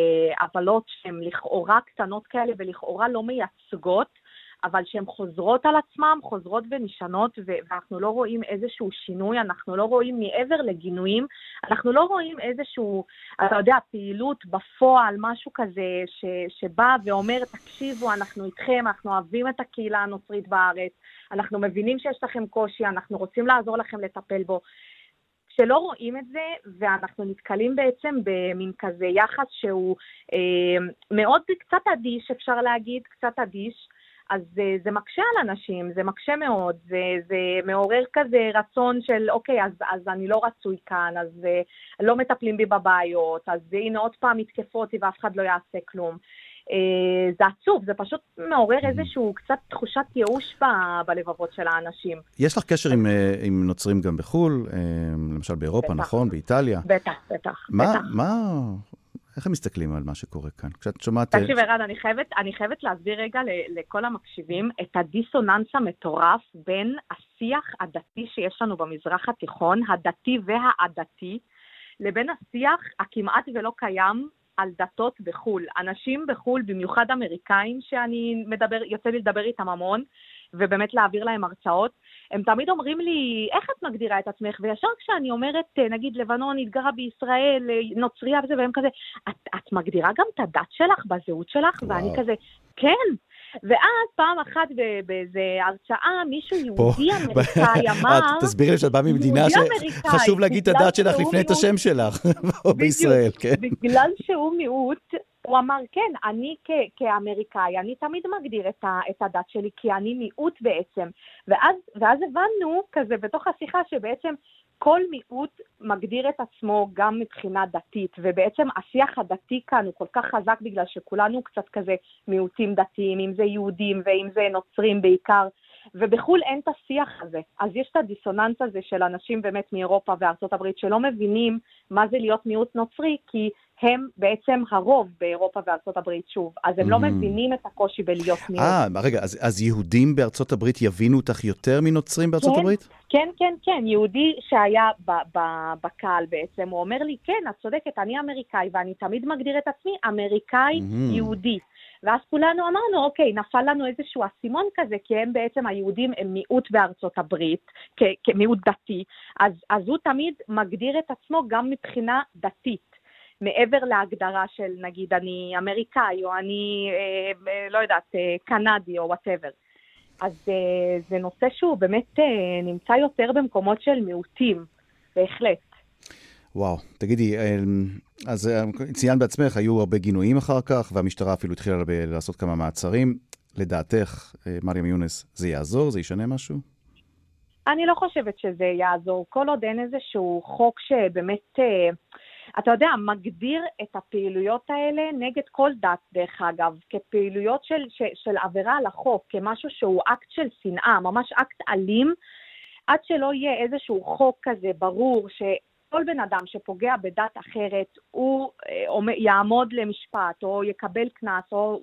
עוולות שהן לכאורה קטנות כאלה ולכאורה לא מייצגות, אבל שהן חוזרות על עצמן, חוזרות ונשענות, ואנחנו לא רואים איזשהו שינוי, אנחנו לא רואים מעבר לגינויים, אנחנו לא רואים איזשהו, אתה יודע, פעילות בפועל, משהו כזה ש, שבא ואומר, תקשיבו, אנחנו איתכם, אנחנו אוהבים את הקהילה הנוצרית בארץ, אנחנו מבינים שיש לכם קושי, אנחנו רוצים לעזור לכם לטפל בו. שלא רואים את זה, ואנחנו נתקלים בעצם במין כזה יחס שהוא אה, מאוד קצת אדיש, אפשר להגיד, קצת אדיש. אז זה, זה מקשה על אנשים, זה מקשה מאוד, זה, זה מעורר כזה רצון של, אוקיי, אז, אז אני לא רצוי כאן, אז uh, לא מטפלים בי בבעיות, אז הנה עוד פעם יתקפו אותי ואף אחד לא יעשה כלום. אה, זה עצוב, זה פשוט מעורר. איזשהו קצת תחושת ייאוש בלבבות של האנשים. יש לך קשר עם, אה, עם נוצרים גם בחו"ל, אה, למשל באירופה, בטח. נכון? באיטליה? בטח, בטח. מה, בטח. מה, איך הם מסתכלים על מה שקורה כאן? כשאת שומעת... תקשיב, ערן, אני חייבת, אני חייבת להסביר רגע לכל המקשיבים את הדיסוננס המטורף בין השיח הדתי שיש לנו במזרח התיכון, הדתי והעדתי, לבין השיח הכמעט ולא קיים על דתות בחו"ל. אנשים בחו"ל, במיוחד אמריקאים, שאני מדבר, יוצא לי לדבר איתם המון, ובאמת להעביר להם הרצאות, הם תמיד אומרים לי, איך את מגדירה את עצמך? וישר כשאני אומרת, נגיד, לבנון התגרה בישראל, נוצריה וזה, והם כזה, את, את מגדירה גם את הדת שלך בזהות שלך? וואו. ואני כזה, כן. ואז פעם אחת באיזה הרצאה, מישהו יהודי אמריקאי אמר... תסבירי לי שאת באה ממדינה שחשוב להגיד את הדת שלך לפני את השם שלך, בישראל, כן. בגלל שהוא מיעוט, הוא אמר, כן, אני כ- כאמריקאי, אני תמיד מגדיר את, ה- את הדת שלי כי אני מיעוט בעצם. ואז, ואז הבנו כזה בתוך השיחה שבעצם כל מיעוט מגדיר את עצמו גם מבחינה דתית, ובעצם השיח הדתי כאן הוא כל כך חזק בגלל שכולנו קצת כזה מיעוטים דתיים, אם זה יהודים ואם זה נוצרים בעיקר, ובחו"ל אין את השיח הזה. אז יש את הדיסוננס הזה של אנשים באמת מאירופה וארצות הברית שלא מבינים מה זה להיות מיעוט נוצרי, כי הם בעצם הרוב באירופה וארצות הברית, שוב. אז הם לא mm. לא מבינים את הקושי בלהיות מיעוט. אה, רגע, אז, אז יהודים בארצות הברית יבינו אותך יותר מנוצרים בארצות כן, הברית? כן, כן, כן. יהודי שהיה ב- ב- בקהל בעצם, הוא אומר לי, כן, את צודקת, אני אמריקאי, ואני תמיד מגדיר את עצמי אמריקאי mm-hmm. ואז כולנו אמרנו, אוקיי, נפל לנו איזשהו אסימון כזה, כי הם בעצם, היהודים הם מיעוט בארצות הברית, כמיעוט דתי, אז, אז הוא תמיד מגדיר את עצמו גם מבחינה דתית. מעבר להגדרה של נגיד אני אמריקאי או אני, אה, אה, לא יודעת, אה, קנדי או whatever. אז אה, זה נושא שהוא באמת אה, נמצא יותר במקומות של מיעוטים, בהחלט. וואו, תגידי, אה, אז אה, ציינת בעצמך, היו הרבה גינויים אחר כך, והמשטרה אפילו התחילה לעשות כמה מעצרים. לדעתך, אה, מרים יונס, זה יעזור? זה ישנה משהו? אני לא חושבת שזה יעזור, כל עוד אין איזשהו חוק שבאמת, אה, אתה יודע, מגדיר את הפעילויות האלה נגד כל דת, דרך אגב, כפעילויות של, של, של עבירה על החוק, כמשהו שהוא אקט של שנאה, ממש אקט אלים, עד שלא יהיה איזשהו חוק כזה ברור, שכל בן אדם שפוגע בדת אחרת, הוא אה, יעמוד למשפט, או יקבל קנס, או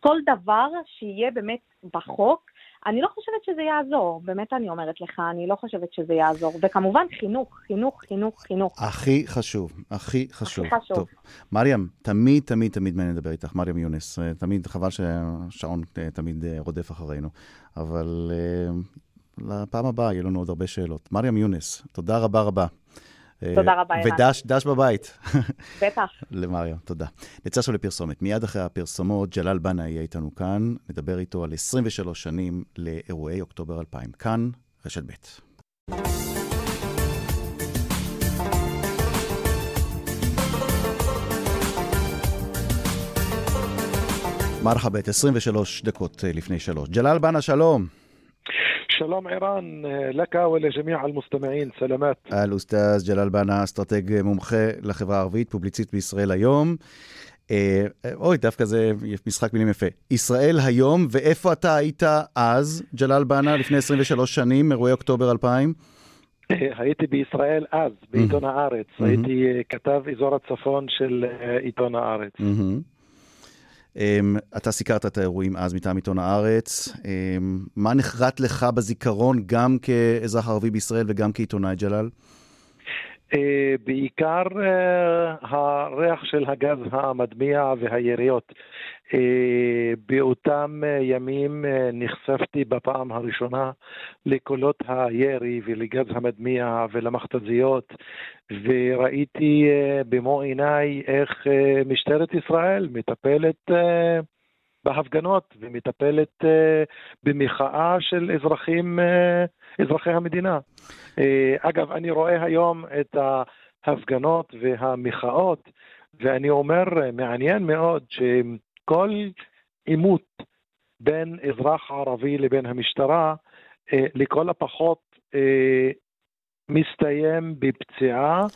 כל דבר שיהיה באמת בחוק, אני לא חושבת שזה יעזור, באמת אני אומרת לך, אני לא חושבת שזה יעזור. וכמובן חינוך, חינוך, חינוך, חינוך. הכי חשוב, הכי חשוב. הכי חשוב. טוב, מרים, תמיד, תמיד, תמיד מעניין לדבר איתך, מרים יונס. אה, תמיד, חבל שהשעון אה, תמיד רודף אחרינו. אבל לפעם הבאה יהיו לנו עוד הרבה שאלות. מרים יונס, תודה רבה רבה. אה, תודה רבה, ערן. ודש דש בבית. בטח. למריו, תודה. נצא עכשיו לפרסומת. מיד אחרי הפרסומות, ג'לאל בנה יהיה איתנו כאן. נדבר איתו על 23 שנים לאירועי אוקטובר 2000. כאן, רשת ב'. מרחבאית, 23 דקות אה, לפני שלוש. ג'לאל בנה, שלום. שלום ערן, לך ולג'מיע المستمعين, סלמת. על אוסטאז ג'לאל בנה, אסטרטג מומחה לחברה הערבית, פובליציסט בישראל היום. אה, אה, אוי, דווקא זה משחק מילים יפה. ישראל היום, ואיפה אתה היית אז, ג'לאל בנה, לפני 23 שנים, אירועי אוקטובר 2000? הייתי בישראל אז, בעיתון הארץ. Mhm. הייתי אה, כתב אזור הצפון של אה, עיתון הארץ. אמ, אתה סיקרת את האירועים אז מטעם עיתון הארץ. אמ, מה נחרט לך בזיכרון, גם כאזרח ערבי בישראל וגם כעיתונאי, ג'לאל? אה, בעיקר אה, הריח של הגז המדמיע והיריות. אה, באותם ימים נחשפתי בפעם הראשונה לקולות הירי ולגז המדמיע ולמכתזיות, וראיתי במו עיניי איך משטרת ישראל מטפלת בהפגנות ומטפלת אה, במחאה של אזרחים, אה, אזרחי המדינה. אה, אגב, אני רואה היום את ההפגנות והמחאות, ואני אומר, מעניין מאוד שכל עימות בין אזרח ערבי לבין המשטרה, לכל הפחות מסתיים בפציעה,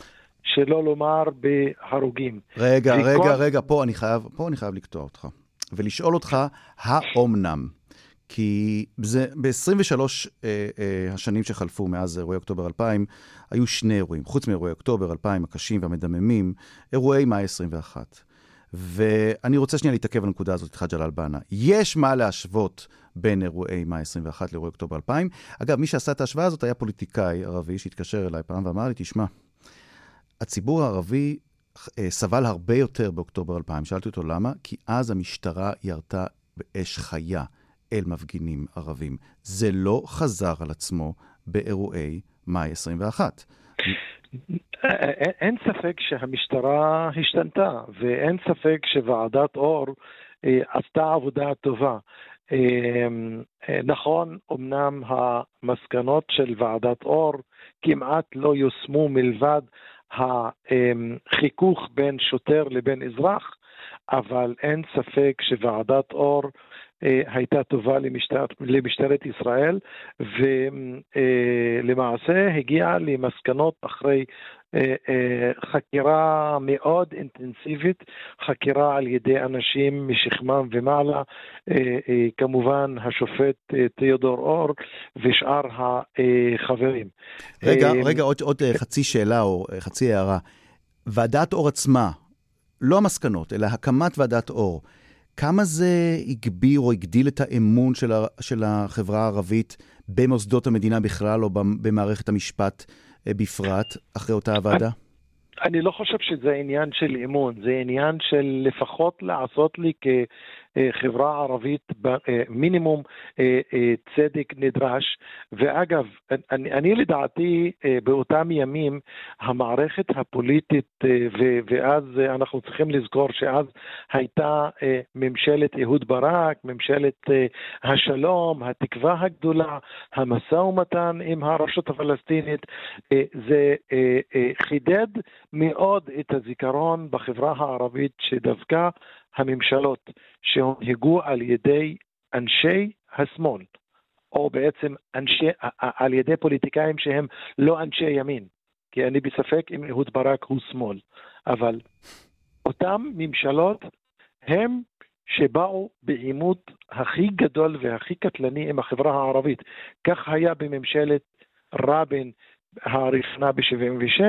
שלא לומר בהרוגים. רגע, וכל- רגע, רגע, פה אני חייב, פה אני חייב לקטוע אותך. ולשאול אותך, האומנם? כי זה, ב-23 אה, אה, השנים שחלפו מאז אירועי אוקטובר 2000, היו שני אירועים. חוץ מאירועי אוקטובר 2000 הקשים והמדממים, אירועי מאי 21. ואני רוצה שנייה להתעכב על הנקודה הזאת איתך, ג'לאל בנה. יש מה להשוות בין אירועי מאי 21 לאירועי אוקטובר 2000. אגב, מי שעשה את ההשוואה הזאת היה פוליטיקאי ערבי שהתקשר אליי פעם ואמר לי, תשמע, הציבור הערבי סבל הרבה יותר באוקטובר 2000. שאלתי אותו למה? כי אז המשטרה ירתה באש חיה אל מפגינים ערבים. זה לא חזר על עצמו באירועי מאי 21. אין אין ספק שהמשטרה השתנתה, ואין ספק שוועדת אור אה, עשתה עבודה טובה. אה, אה, נכון, אמנם המסקנות של ועדת אור כמעט לא יושמו מלבד החיכוך בין שוטר לבין אזרח, אבל אין ספק שוועדת אור אה, הייתה טובה למשטר, למשטרת ישראל, ולמעשה הגיעה למסקנות אחרי אה, אה, חקירה מאוד אינטנסיבית, חקירה על ידי אנשים משכמם ומעלה, אה, אה, כמובן השופט אה, תיאודור אור ושאר החברים. רגע, אה, רגע, עוד, עוד אה, חצי שאלה או אה, חצי הערה. ועדת אור עצמה, לא המסקנות, אלא הקמת ועדת אור, כמה זה הגביר או הגדיל את האמון של, ה, של החברה הערבית במוסדות המדינה בכלל או במערכת המשפט אה, בפרט, אחרי אותה הוועדה? אני לא חושב שזה עניין של אמון, זה עניין של לפחות לעשות לי חברה ערבית במינימום צדק נדרש. ואגב, אני, אני לדעתי באותם ימים המערכת הפוליטית, ואז אנחנו צריכים לזכור שאז הייתה ממשלת אהוד ברק, ממשלת השלום, התקווה הגדולה, המשא ומתן עם הרשות הפלסטינית, זה חידד מאוד את הזיכרון בחברה הערבית שדווקא הממשלות שהונהגו על ידי אנשי השמאל, או בעצם אנשי, על ידי פוליטיקאים שהם לא אנשי ימין, כי אני בספק אם אהוד ברק הוא שמאל, אבל אותם ממשלות הם שבאו בעימות הכי גדול והכי קטלני עם החברה הערבית. כך היה בממשלת רבין הראשונה ב-76,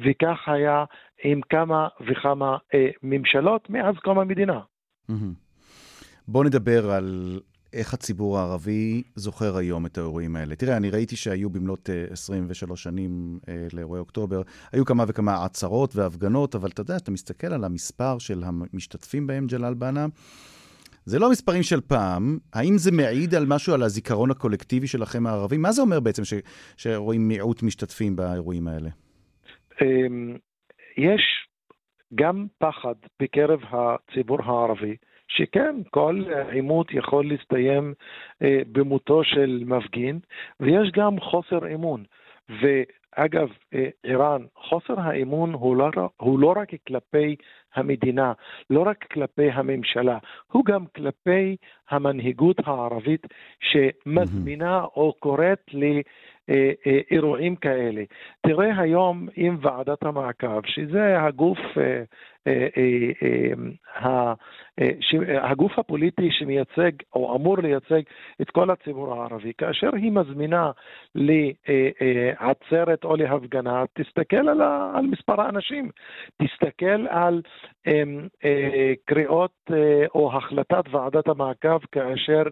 וכך היה עם כמה וכמה אה, ממשלות מאז קום המדינה. בואו נדבר על איך הציבור הערבי זוכר היום את האירועים האלה. תראה, אני ראיתי שהיו במלאת 23 אה, שנים אה, לאירועי אוקטובר, היו כמה וכמה עצרות והפגנות, אבל אתה יודע, אתה מסתכל על המספר של המשתתפים בהם, ג'לאל בנה, זה לא מספרים של פעם. האם זה מעיד על משהו, על הזיכרון הקולקטיבי שלכם הערבים? מה זה אומר בעצם ש, שרואים מיעוט משתתפים באירועים האלה? אמ, יש גם פחד בקרב הציבור הערבי, שכן, כל עימות יכול להסתיים אה, במותו של מפגין, ויש גם חוסר אמון. ואגב, אה, איראן, חוסר האמון הוא לא, הוא לא רק כלפי המדינה, לא רק כלפי הממשלה, הוא גם כלפי המנהיגות הערבית שמזמינה או קוראת לאירועים כאלה. תראה היום עם ועדת המעקב, שזה הגוף הגוף הפוליטי שמייצג או אמור לייצג את כל הציבור הערבי, כאשר היא מזמינה לעצרת או להפגנה, תסתכל על, על מספר האנשים, תסתכל על קריאות או החלטת ועדת המעקב כאשר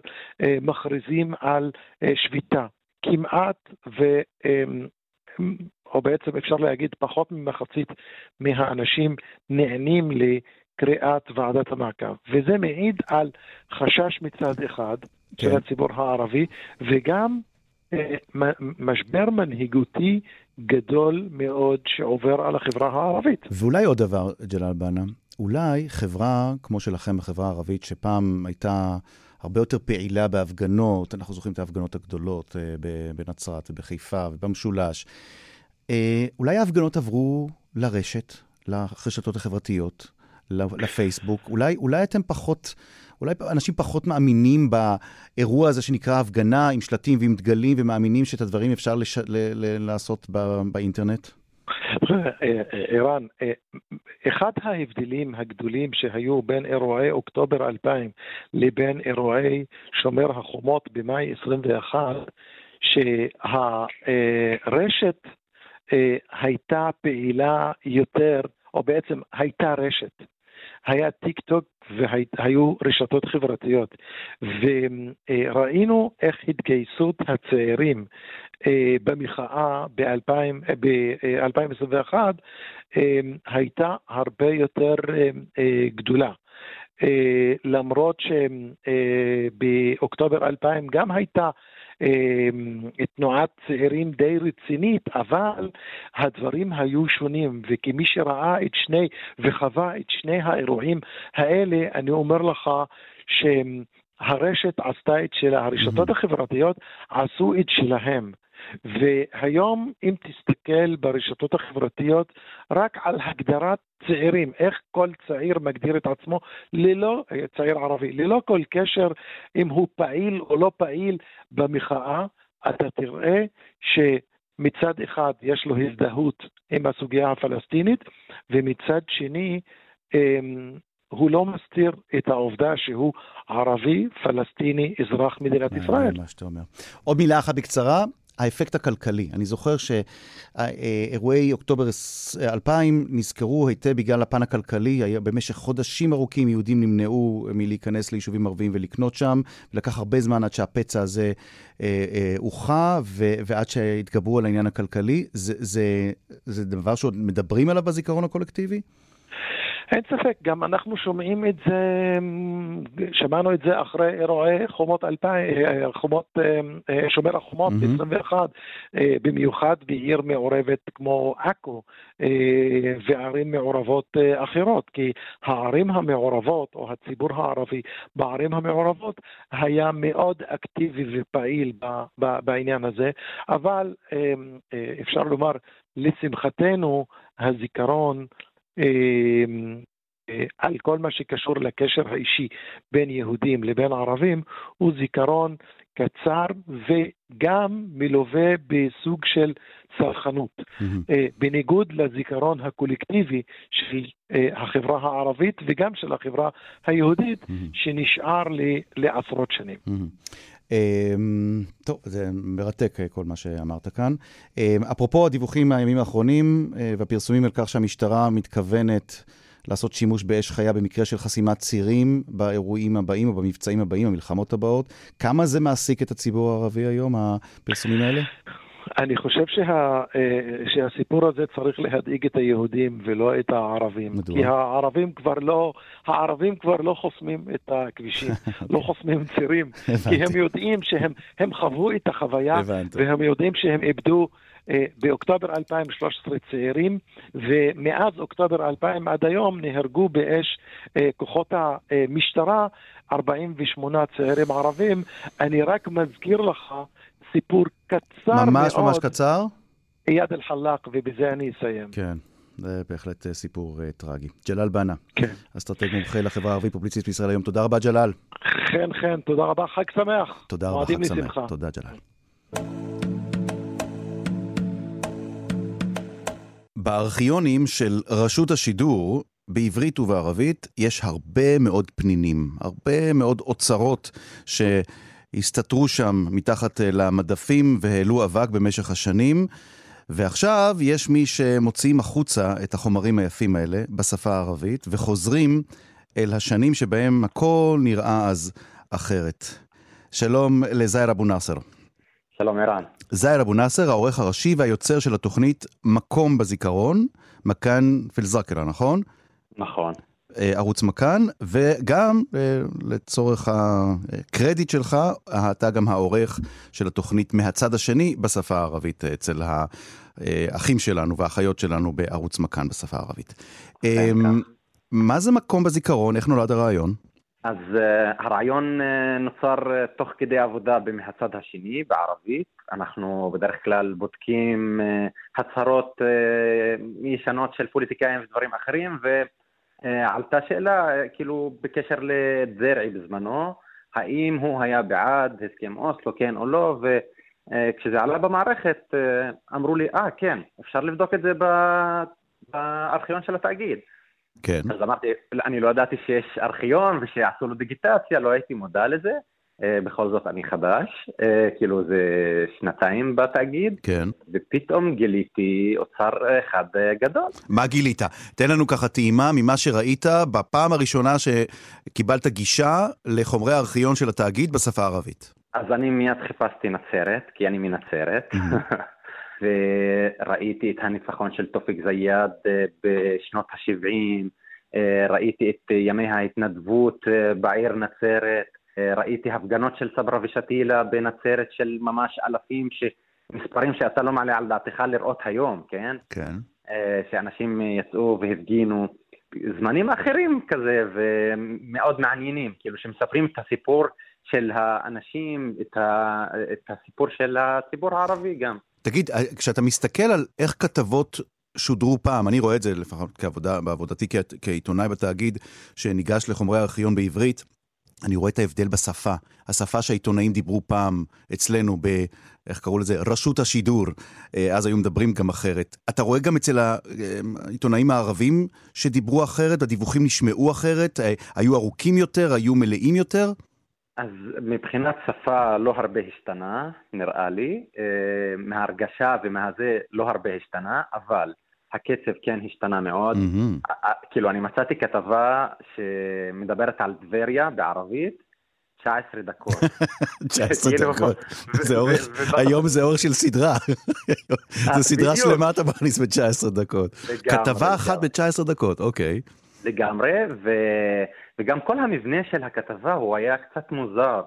מכריזים על שביתה. כמעט ו... או בעצם אפשר להגיד פחות ממחצית מהאנשים נענים לקריאת ועדת המעקב. וזה מעיד על חשש מצד אחד כן. של הציבור הערבי, וגם אה, משבר מנהיגותי גדול מאוד שעובר על החברה הערבית. ואולי עוד דבר, ג'לאל בנה, אולי חברה כמו שלכם, החברה הערבית, שפעם הייתה הרבה יותר פעילה בהפגנות, אנחנו זוכרים את ההפגנות הגדולות אה, בנצרת ובחיפה ובמשולש, אה, אולי ההפגנות עברו לרשת, לרשתות החברתיות, לפייסבוק. אולי, אולי אתם פחות, אולי אנשים פחות מאמינים באירוע הזה שנקרא הפגנה עם שלטים ועם דגלים, ומאמינים שאת הדברים אפשר לש... ל... ל... לעשות ב... באינטרנט? ערן, אה, אחד ההבדלים הגדולים שהיו בין אירועי אוקטובר 2000 לבין אירועי שומר החומות במאי 21, שהרשת אה, הייתה פעילה יותר, או בעצם הייתה רשת. היה טיק טוק והיו רשתות חברתיות, וראינו איך התגייסות הצעירים אה, במחאה ב-2021 אה, הייתה הרבה יותר גדולה. למרות שבאוקטובר 2000 גם הייתה תנועת צעירים די רצינית, אבל הדברים היו שונים, וכמי שראה את שני וחווה את שני האירועים האלה, אני אומר לך שהרשת עשתה את שלה, הרשתות החברתיות עשו את שלהם. והיום, אם תסתכל ברשתות החברתיות רק על הגדרת צעירים, איך כל צעיר מגדיר את עצמו, ללא, צעיר ערבי, ללא כל קשר אם הוא פעיל או לא פעיל במחאה, אתה תראה שמצד אחד יש לו הזדהות עם הסוגיה הפלסטינית, ומצד שני, אמ, הוא לא מסתיר את העובדה שהוא ערבי, פלסטיני, אזרח מדינת ישראל. מה שאתה אומר. עוד מילה אחת בקצרה, האפקט הכלכלי. אני זוכר שאירועי אוקטובר 2000 נזכרו היטב בגלל הפן הכלכלי. במשך חודשים ארוכים יהודים נמנעו מלהיכנס ליישובים ערביים ולקנות שם, ולקח הרבה זמן עד שהפצע הזה הוכה, אה, אה, ועד שהתגברו על העניין הכלכלי. זה, זה, זה דבר שעוד מדברים עליו בזיכרון הקולקטיבי? אין ספק, גם אנחנו שומעים את זה, שמענו את זה אחרי אירועי חומות אלפיים, חומות, שומר החומות ב-21, mm-hmm. במיוחד בעיר מעורבת כמו עכו וערים מעורבות אחרות, כי הערים המעורבות, או הציבור הערבי בערים המעורבות, היה מאוד אקטיבי ופעיל בעניין הזה, אבל אפשר לומר, לשמחתנו, הזיכרון אה, על כל מה שקשור לקשר האישי בין יהודים לבין ערבים הוא זיכרון קצר וגם מלווה בסוג של צרכנות. Mm-hmm. בניגוד לזיכרון הקולקטיבי של אה, החברה הערבית וגם של החברה היהודית, mm-hmm. שנשאר לעשרות שנים. Mm-hmm. אמ, טוב, זה מרתק אה, כל מה שאמרת כאן. אמ, אפרופו הדיווחים מהימים האחרונים אה, והפרסומים על כך שהמשטרה מתכוונת לעשות שימוש באש חיה במקרה של חסימת צירים באירועים הבאים או במבצעים הבאים, המלחמות הבאות, כמה זה מעסיק את הציבור הערבי היום, הפרסומים האלה? אני חושב שה, אה, שהסיפור הזה צריך להדאיג את היהודים ולא את הערבים. מדוע? כי הערבים כבר לא, הערבים כבר לא חוסמים את הכבישים, לא חוסמים צירים, כי הם יודעים שהם הם חוו את החוויה. והם יודעים שהם איבדו אה, באוקטובר 2013 צעירים, ומאז אוקטובר 2000 עד היום נהרגו באש אה, כוחות המשטרה 48 צעירים ערבים. אני רק מזכיר לך סיפור קצר ממש, מאוד. ממש ממש קצר? איאד אל-חלאק, ובזה אני אסיים. כן. זה בהחלט אה, סיפור אה, טרגי. ג'לאל בנה, כן. אסטרטג מומחה לחברה הערבית פובליציסט בישראל היום. תודה רבה, ג'לאל. חן, חן, תודה רבה, חג שמח. תודה רבה, חג שמח. לשמחה. תודה, ג'לאל. בארכיונים של רשות השידור, בעברית ובערבית, יש הרבה מאוד פנינים, הרבה מאוד אוצרות ש... הסתתרו שם מתחת אה, למדפים והעלו אבק במשך השנים. ועכשיו יש מי שמוציאים החוצה את החומרים היפים האלה בשפה הערבית, וחוזרים אל השנים שבהם הכל נראה אז אחרת. שלום לזאיר אבו נאסר. שלום ערן. זאיר אבו נאסר, העורך הראשי והיוצר של התוכנית מקום בזיכרון, מכאן פילזקרה, נכון? נכון. אה, ערוץ מכאן, וגם אה, לצורך הקרדיט שלך, אתה גם העורך של התוכנית מהצד השני בשפה הערבית אצל האחים שלנו והאחיות שלנו בערוץ מכאן בשפה הערבית. אמ, מה זה מקום בזיכרון? איך נולד הרעיון? אז uh, הרעיון uh, נוצר uh, תוך כדי עבודה מהצד השני, בערבית. אנחנו בדרך כלל בודקים uh, הצהרות uh, ישנות של פוליטיקאים ודברים אחרים, ו... אה, עלתה שאלה, אה, כאילו, בקשר לדרעי בזמנו, האם הוא היה בעד הסכם אוסלו, כן או לא, וכשזה עלה במערכת, אה, אמרו לי, אה, כן, אפשר לבדוק את זה בארכיון של התאגיד. כן. אז אמרתי, אני לא ידעתי שיש ארכיון ושיעשו לו דיגיטציה, לא הייתי מודע לזה. אה, בכל זאת אני חדש, אה, כאילו זה שנתיים בתאגיד, כן. ופתאום גיליתי אוצר אחד אה, גדול. מה גילית? תן לנו ככה טעימה ממה שראית בפעם הראשונה שקיבלת גישה לחומרי הארכיון של התאגיד בשפה הערבית. אז אני מיד חיפשתי נצרת, כי אני מנצרת. וראיתי את הניצחון של תופיק זיאד בשנות ה-70, ראיתי את ימי ההתנדבות בעיר נצרת, ראיתי הפגנות של סברה ושתילה בנצרת של ממש אלפים, ש... מספרים שאתה לא מעלה על דעתך לראות היום, כן? כן. אה, שאנשים יצאו והפגינו. זמנים אחרים כזה, ומאוד מעניינים, כאילו שמספרים את הסיפור של האנשים, את, ה... את הסיפור של הציבור הערבי גם. תגיד, אה, כשאתה מסתכל על איך כתבות שודרו פעם, אני רואה את זה לפחות כעבודה, בעבודתי כעיתונאי בתאגיד, שניגש לחומרי הארכיון בעברית, אני רואה את ההבדל בשפה. השפה שהעיתונאים דיברו פעם אצלנו ב... איך קראו לזה? רשות השידור. אה, אז היו מדברים גם אחרת. אתה רואה גם אצל העיתונאים הערבים שדיברו אחרת, הדיווחים נשמעו אחרת, אה, היו ארוכים יותר, היו מלאים יותר? אז מבחינת שפה לא הרבה השתנה, נראה לי. אה, מההרגשה ומהזה לא הרבה השתנה, אבל הקצב כן השתנה מאוד. Mm-hmm. כאילו, אני מצאתי כתבה שמדברת על טבריה בערבית, 19 דקות. 19 כאילו, דקות. זה אורך, היום זה אורך של סדרה. זה סדרה שלמה אתה מכניס ב-19 דקות. כתבה אחת ב-19 דקות, אוקיי. לגמרי, ו... וגם כל המבנה של הכתבה הוא היה קצת מוזר.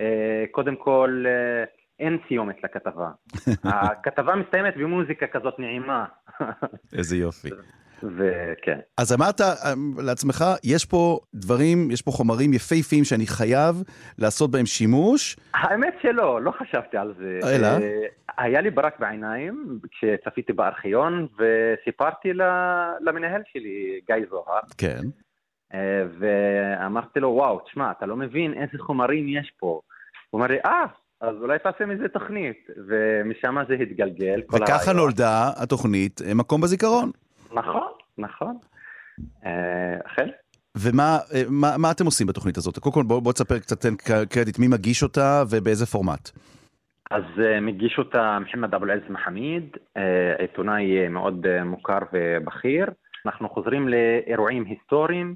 אה, קודם כל, אה, אין סיומת לכתבה. הכתבה מסתיימת במוזיקה כזאת נעימה. איזה יופי. וכן. אז אמרת אמ, לעצמך, יש פה דברים, יש פה חומרים יפהפיים שאני חייב לעשות בהם שימוש. האמת שלא, לא חשבתי על זה. אלא? אה, היה לי ברק בעיניים כשצפיתי בארכיון, וסיפרתי למנהל שלי, גיא זוהר. כן. אה, ואמרתי לו, וואו, תשמע, אתה לא מבין איזה חומרים יש פה. הוא אמר לי, אה, אז אולי תעשה מזה תוכנית. ומשם זה התגלגל. וככה. נולדה התוכנית אה, מקום בזיכרון. נכון, נכון. אכן. ומה מה, מה אתם עושים בתוכנית הזאת? קודם כל בוא, בוא תספר קצת, תן קרדיט, מי מגיש אותה ובאיזה פורמט. אז מגיש אותה מוחמד אבו אל-עז מחמיד, עיתונאי מאוד מוכר ובכיר. אנחנו חוזרים לאירועים היסטוריים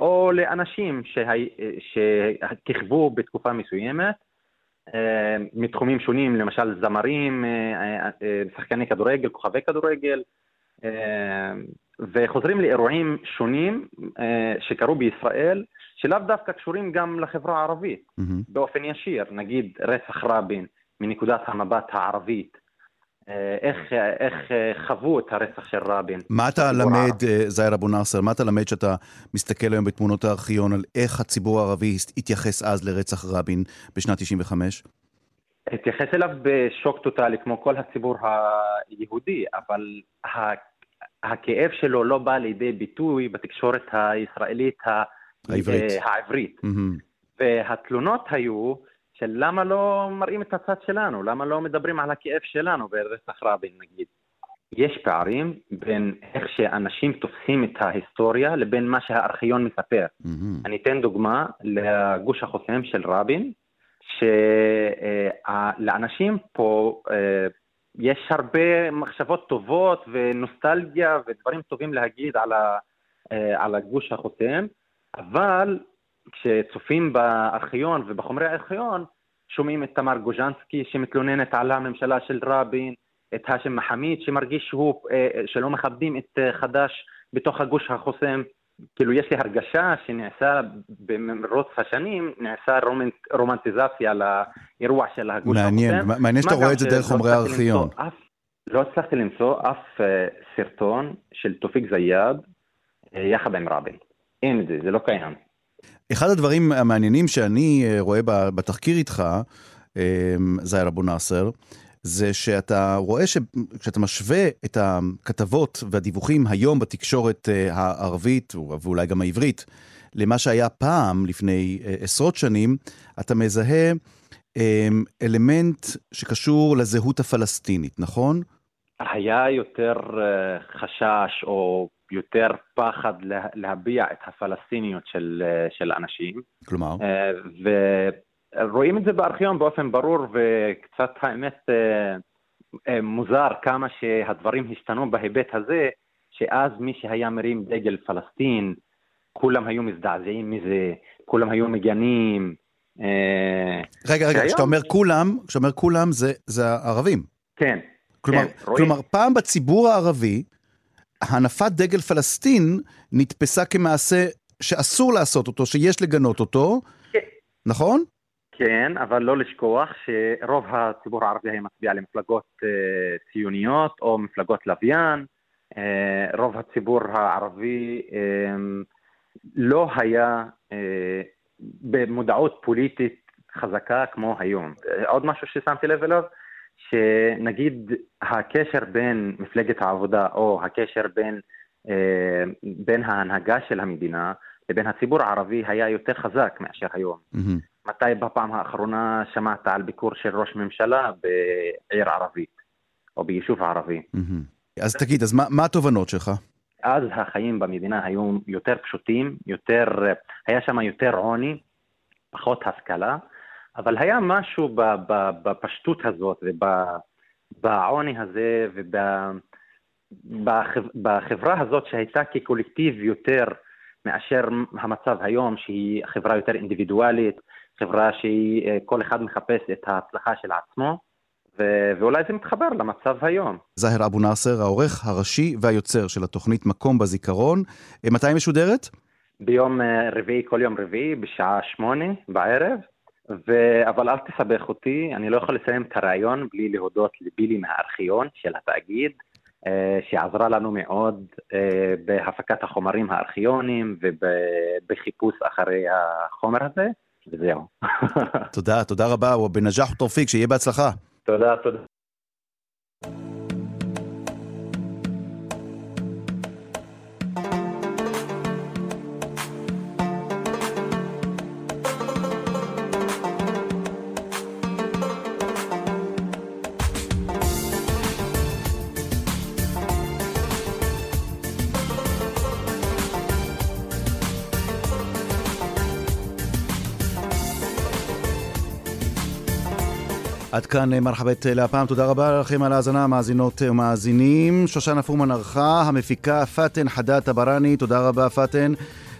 או לאנשים שכיכבו בתקופה מסוימת מתחומים שונים, למשל זמרים, שחקני כדורגל, כוכבי כדורגל, וחוזרים לאירועים שונים שקרו בישראל, שלאו דווקא קשורים גם לחברה הערבית mm-hmm. באופן ישיר, נגיד רצח רבין מנקודת המבט הערבית, איך, איך חוו את הרצח של רבין. מה אתה למד, אה, זאיר אבו נאסר, מה אתה למד שאתה מסתכל היום בתמונות הארכיון על איך הציבור הערבי התייחס אז לרצח רבין בשנת 95? התייחס אליו בשוק טוטאלי כמו כל הציבור היהודי, אבל הכאב שלו לא בא לידי ביטוי בתקשורת הישראלית העברית. העברית. Mm-hmm. והתלונות היו של למה לא מראים את הצד שלנו, למה לא מדברים על הכאב שלנו ברצח רבין נגיד. יש פערים בין איך שאנשים תופסים את ההיסטוריה לבין מה שהארכיון מספר. Mm-hmm. אני אתן דוגמה לגוש החוסם של רבין, שלאנשים פה אה, יש הרבה מחשבות טובות ונוסטלגיה ודברים טובים להגיד על, ה, אה, על הגוש החותם, אבל כשצופים בארכיון ובחומרי הארכיון, שומעים את תמר גוז'נסקי שמתלוננת על הממשלה של רבין, את האשם מחמיד שמרגיש שהוא, אה, שלא מכבדים את חד"ש בתוך הגוש החוסם. כאילו יש לי הרגשה שנעשה במרוץ השנים, נעשה רומנט, רומנטיזציה לאירוע של הגוש מעניין, החוסם. מעניין שאתה רואה את זה דרך חומרי הארכיון. אף, לא הצלחתי למצוא אף uh, סרטון של תופיק זיאד יחד עם רבין. אין את זה, זה לא קיים. אחד הדברים המעניינים שאני uh, רואה בתחקיר איתך, uh, זאיר אבו נאסר, זה שאתה רואה שכשאתה משווה את הכתבות והדיווחים היום בתקשורת אה, הערבית, ואולי גם העברית, למה שהיה פעם, לפני אה, עשרות שנים, אתה מזהה אלמנט שקשור לזהות הפלסטינית, נכון? היה יותר אה, חשש או יותר פחד להביע את הפלסטיניות של, של אנשים. כלומר? ו... רואים את זה בארכיון באופן ברור, וקצת האמת אה, אה, מוזר כמה שהדברים השתנו בהיבט הזה, שאז מי שהיה מרים דגל פלסטין, כולם היו מזדעזעים מזה, כולם היו מגנים. אה, רגע, רגע, כשאתה אומר כולם, כשאתה אומר כולם זה, זה הערבים. כן. כלומר, כן, כלומר, פעם בציבור הערבי, הנפת דגל פלסטין נתפסה כמעשה שאסור לעשות אותו, שיש לגנות אותו, כן. נכון? כן, אבל לא לשכוח שרוב הציבור הערבי היה מצביע למפלגות אה, ציוניות או מפלגות לוויין. אה, רוב הציבור הערבי אה, לא היה במודעות פוליטית חזקה כמו היום. עוד משהו ששמתי לב אליו, שנגיד הקשר בין מפלגת העבודה או הקשר בין, אה, בין ההנהגה של המדינה לבין הציבור הערבי היה יותר חזק מאשר היום. Mm-hmm. מתי בפעם האחרונה שמעת על ביקור של ראש ממשלה בעיר ערבית או ביישוב ערבי? Mm-hmm. אז תגיד, אז מה, מה התובנות שלך? אז החיים במדינה היו יותר פשוטים, יותר, היה שם יותר עוני, פחות השכלה, אבל היה משהו בפשטות הזאת ובעוני הזה ובחברה הזאת שהייתה כקולקטיב יותר מאשר המצב היום, שהיא חברה יותר אינדיבידואלית, חברה שהיא, אה, כל אחד מחפש את ההצלחה של עצמו, ו- ואולי זה מתחבר למצב היום. זאהר אבו נאסר, העורך הראשי והיוצר של התוכנית מקום בזיכרון. אה, מתי משודרת? ביום אה, רביעי, כל יום רביעי, בשעה שמונה בערב. ו... אבל אל תסבך אותי, אני לא יכול לסיים את הרעיון בלי להודות לבילי מהארכיון של התאגיד, אה, שעזרה לנו מאוד אה, בהפקת החומרים הארכיוניים ובחיפוש אחרי החומר הזה, וזהו. תודה, תודה רבה, ובנג'אח ותורפיק, שיהיה בהצלחה. תודה, תודה. עד כאן אה, מרחבת אה, להפעם, תודה רבה לכם על ההאזנה, מאזינות ומאזינים. שושנה פורמן ערכה, המפיקה פאטן חדד טבראני, תודה רבה פאטן.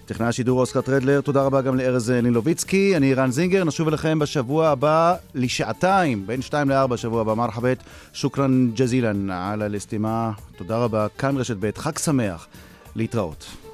טכנאי השידור אוסקר טרדלר, תודה רבה גם לארז אה, נילוביצקי. אני רן זינגר, נשוב אליכם בשבוע הבא לשעתיים, בין שתיים לארבע שבוע הבא, מרחבת. שוכרן ג'זילן על הלסטימה, תודה רבה. כאן רשת ב', חג שמח, להתראות.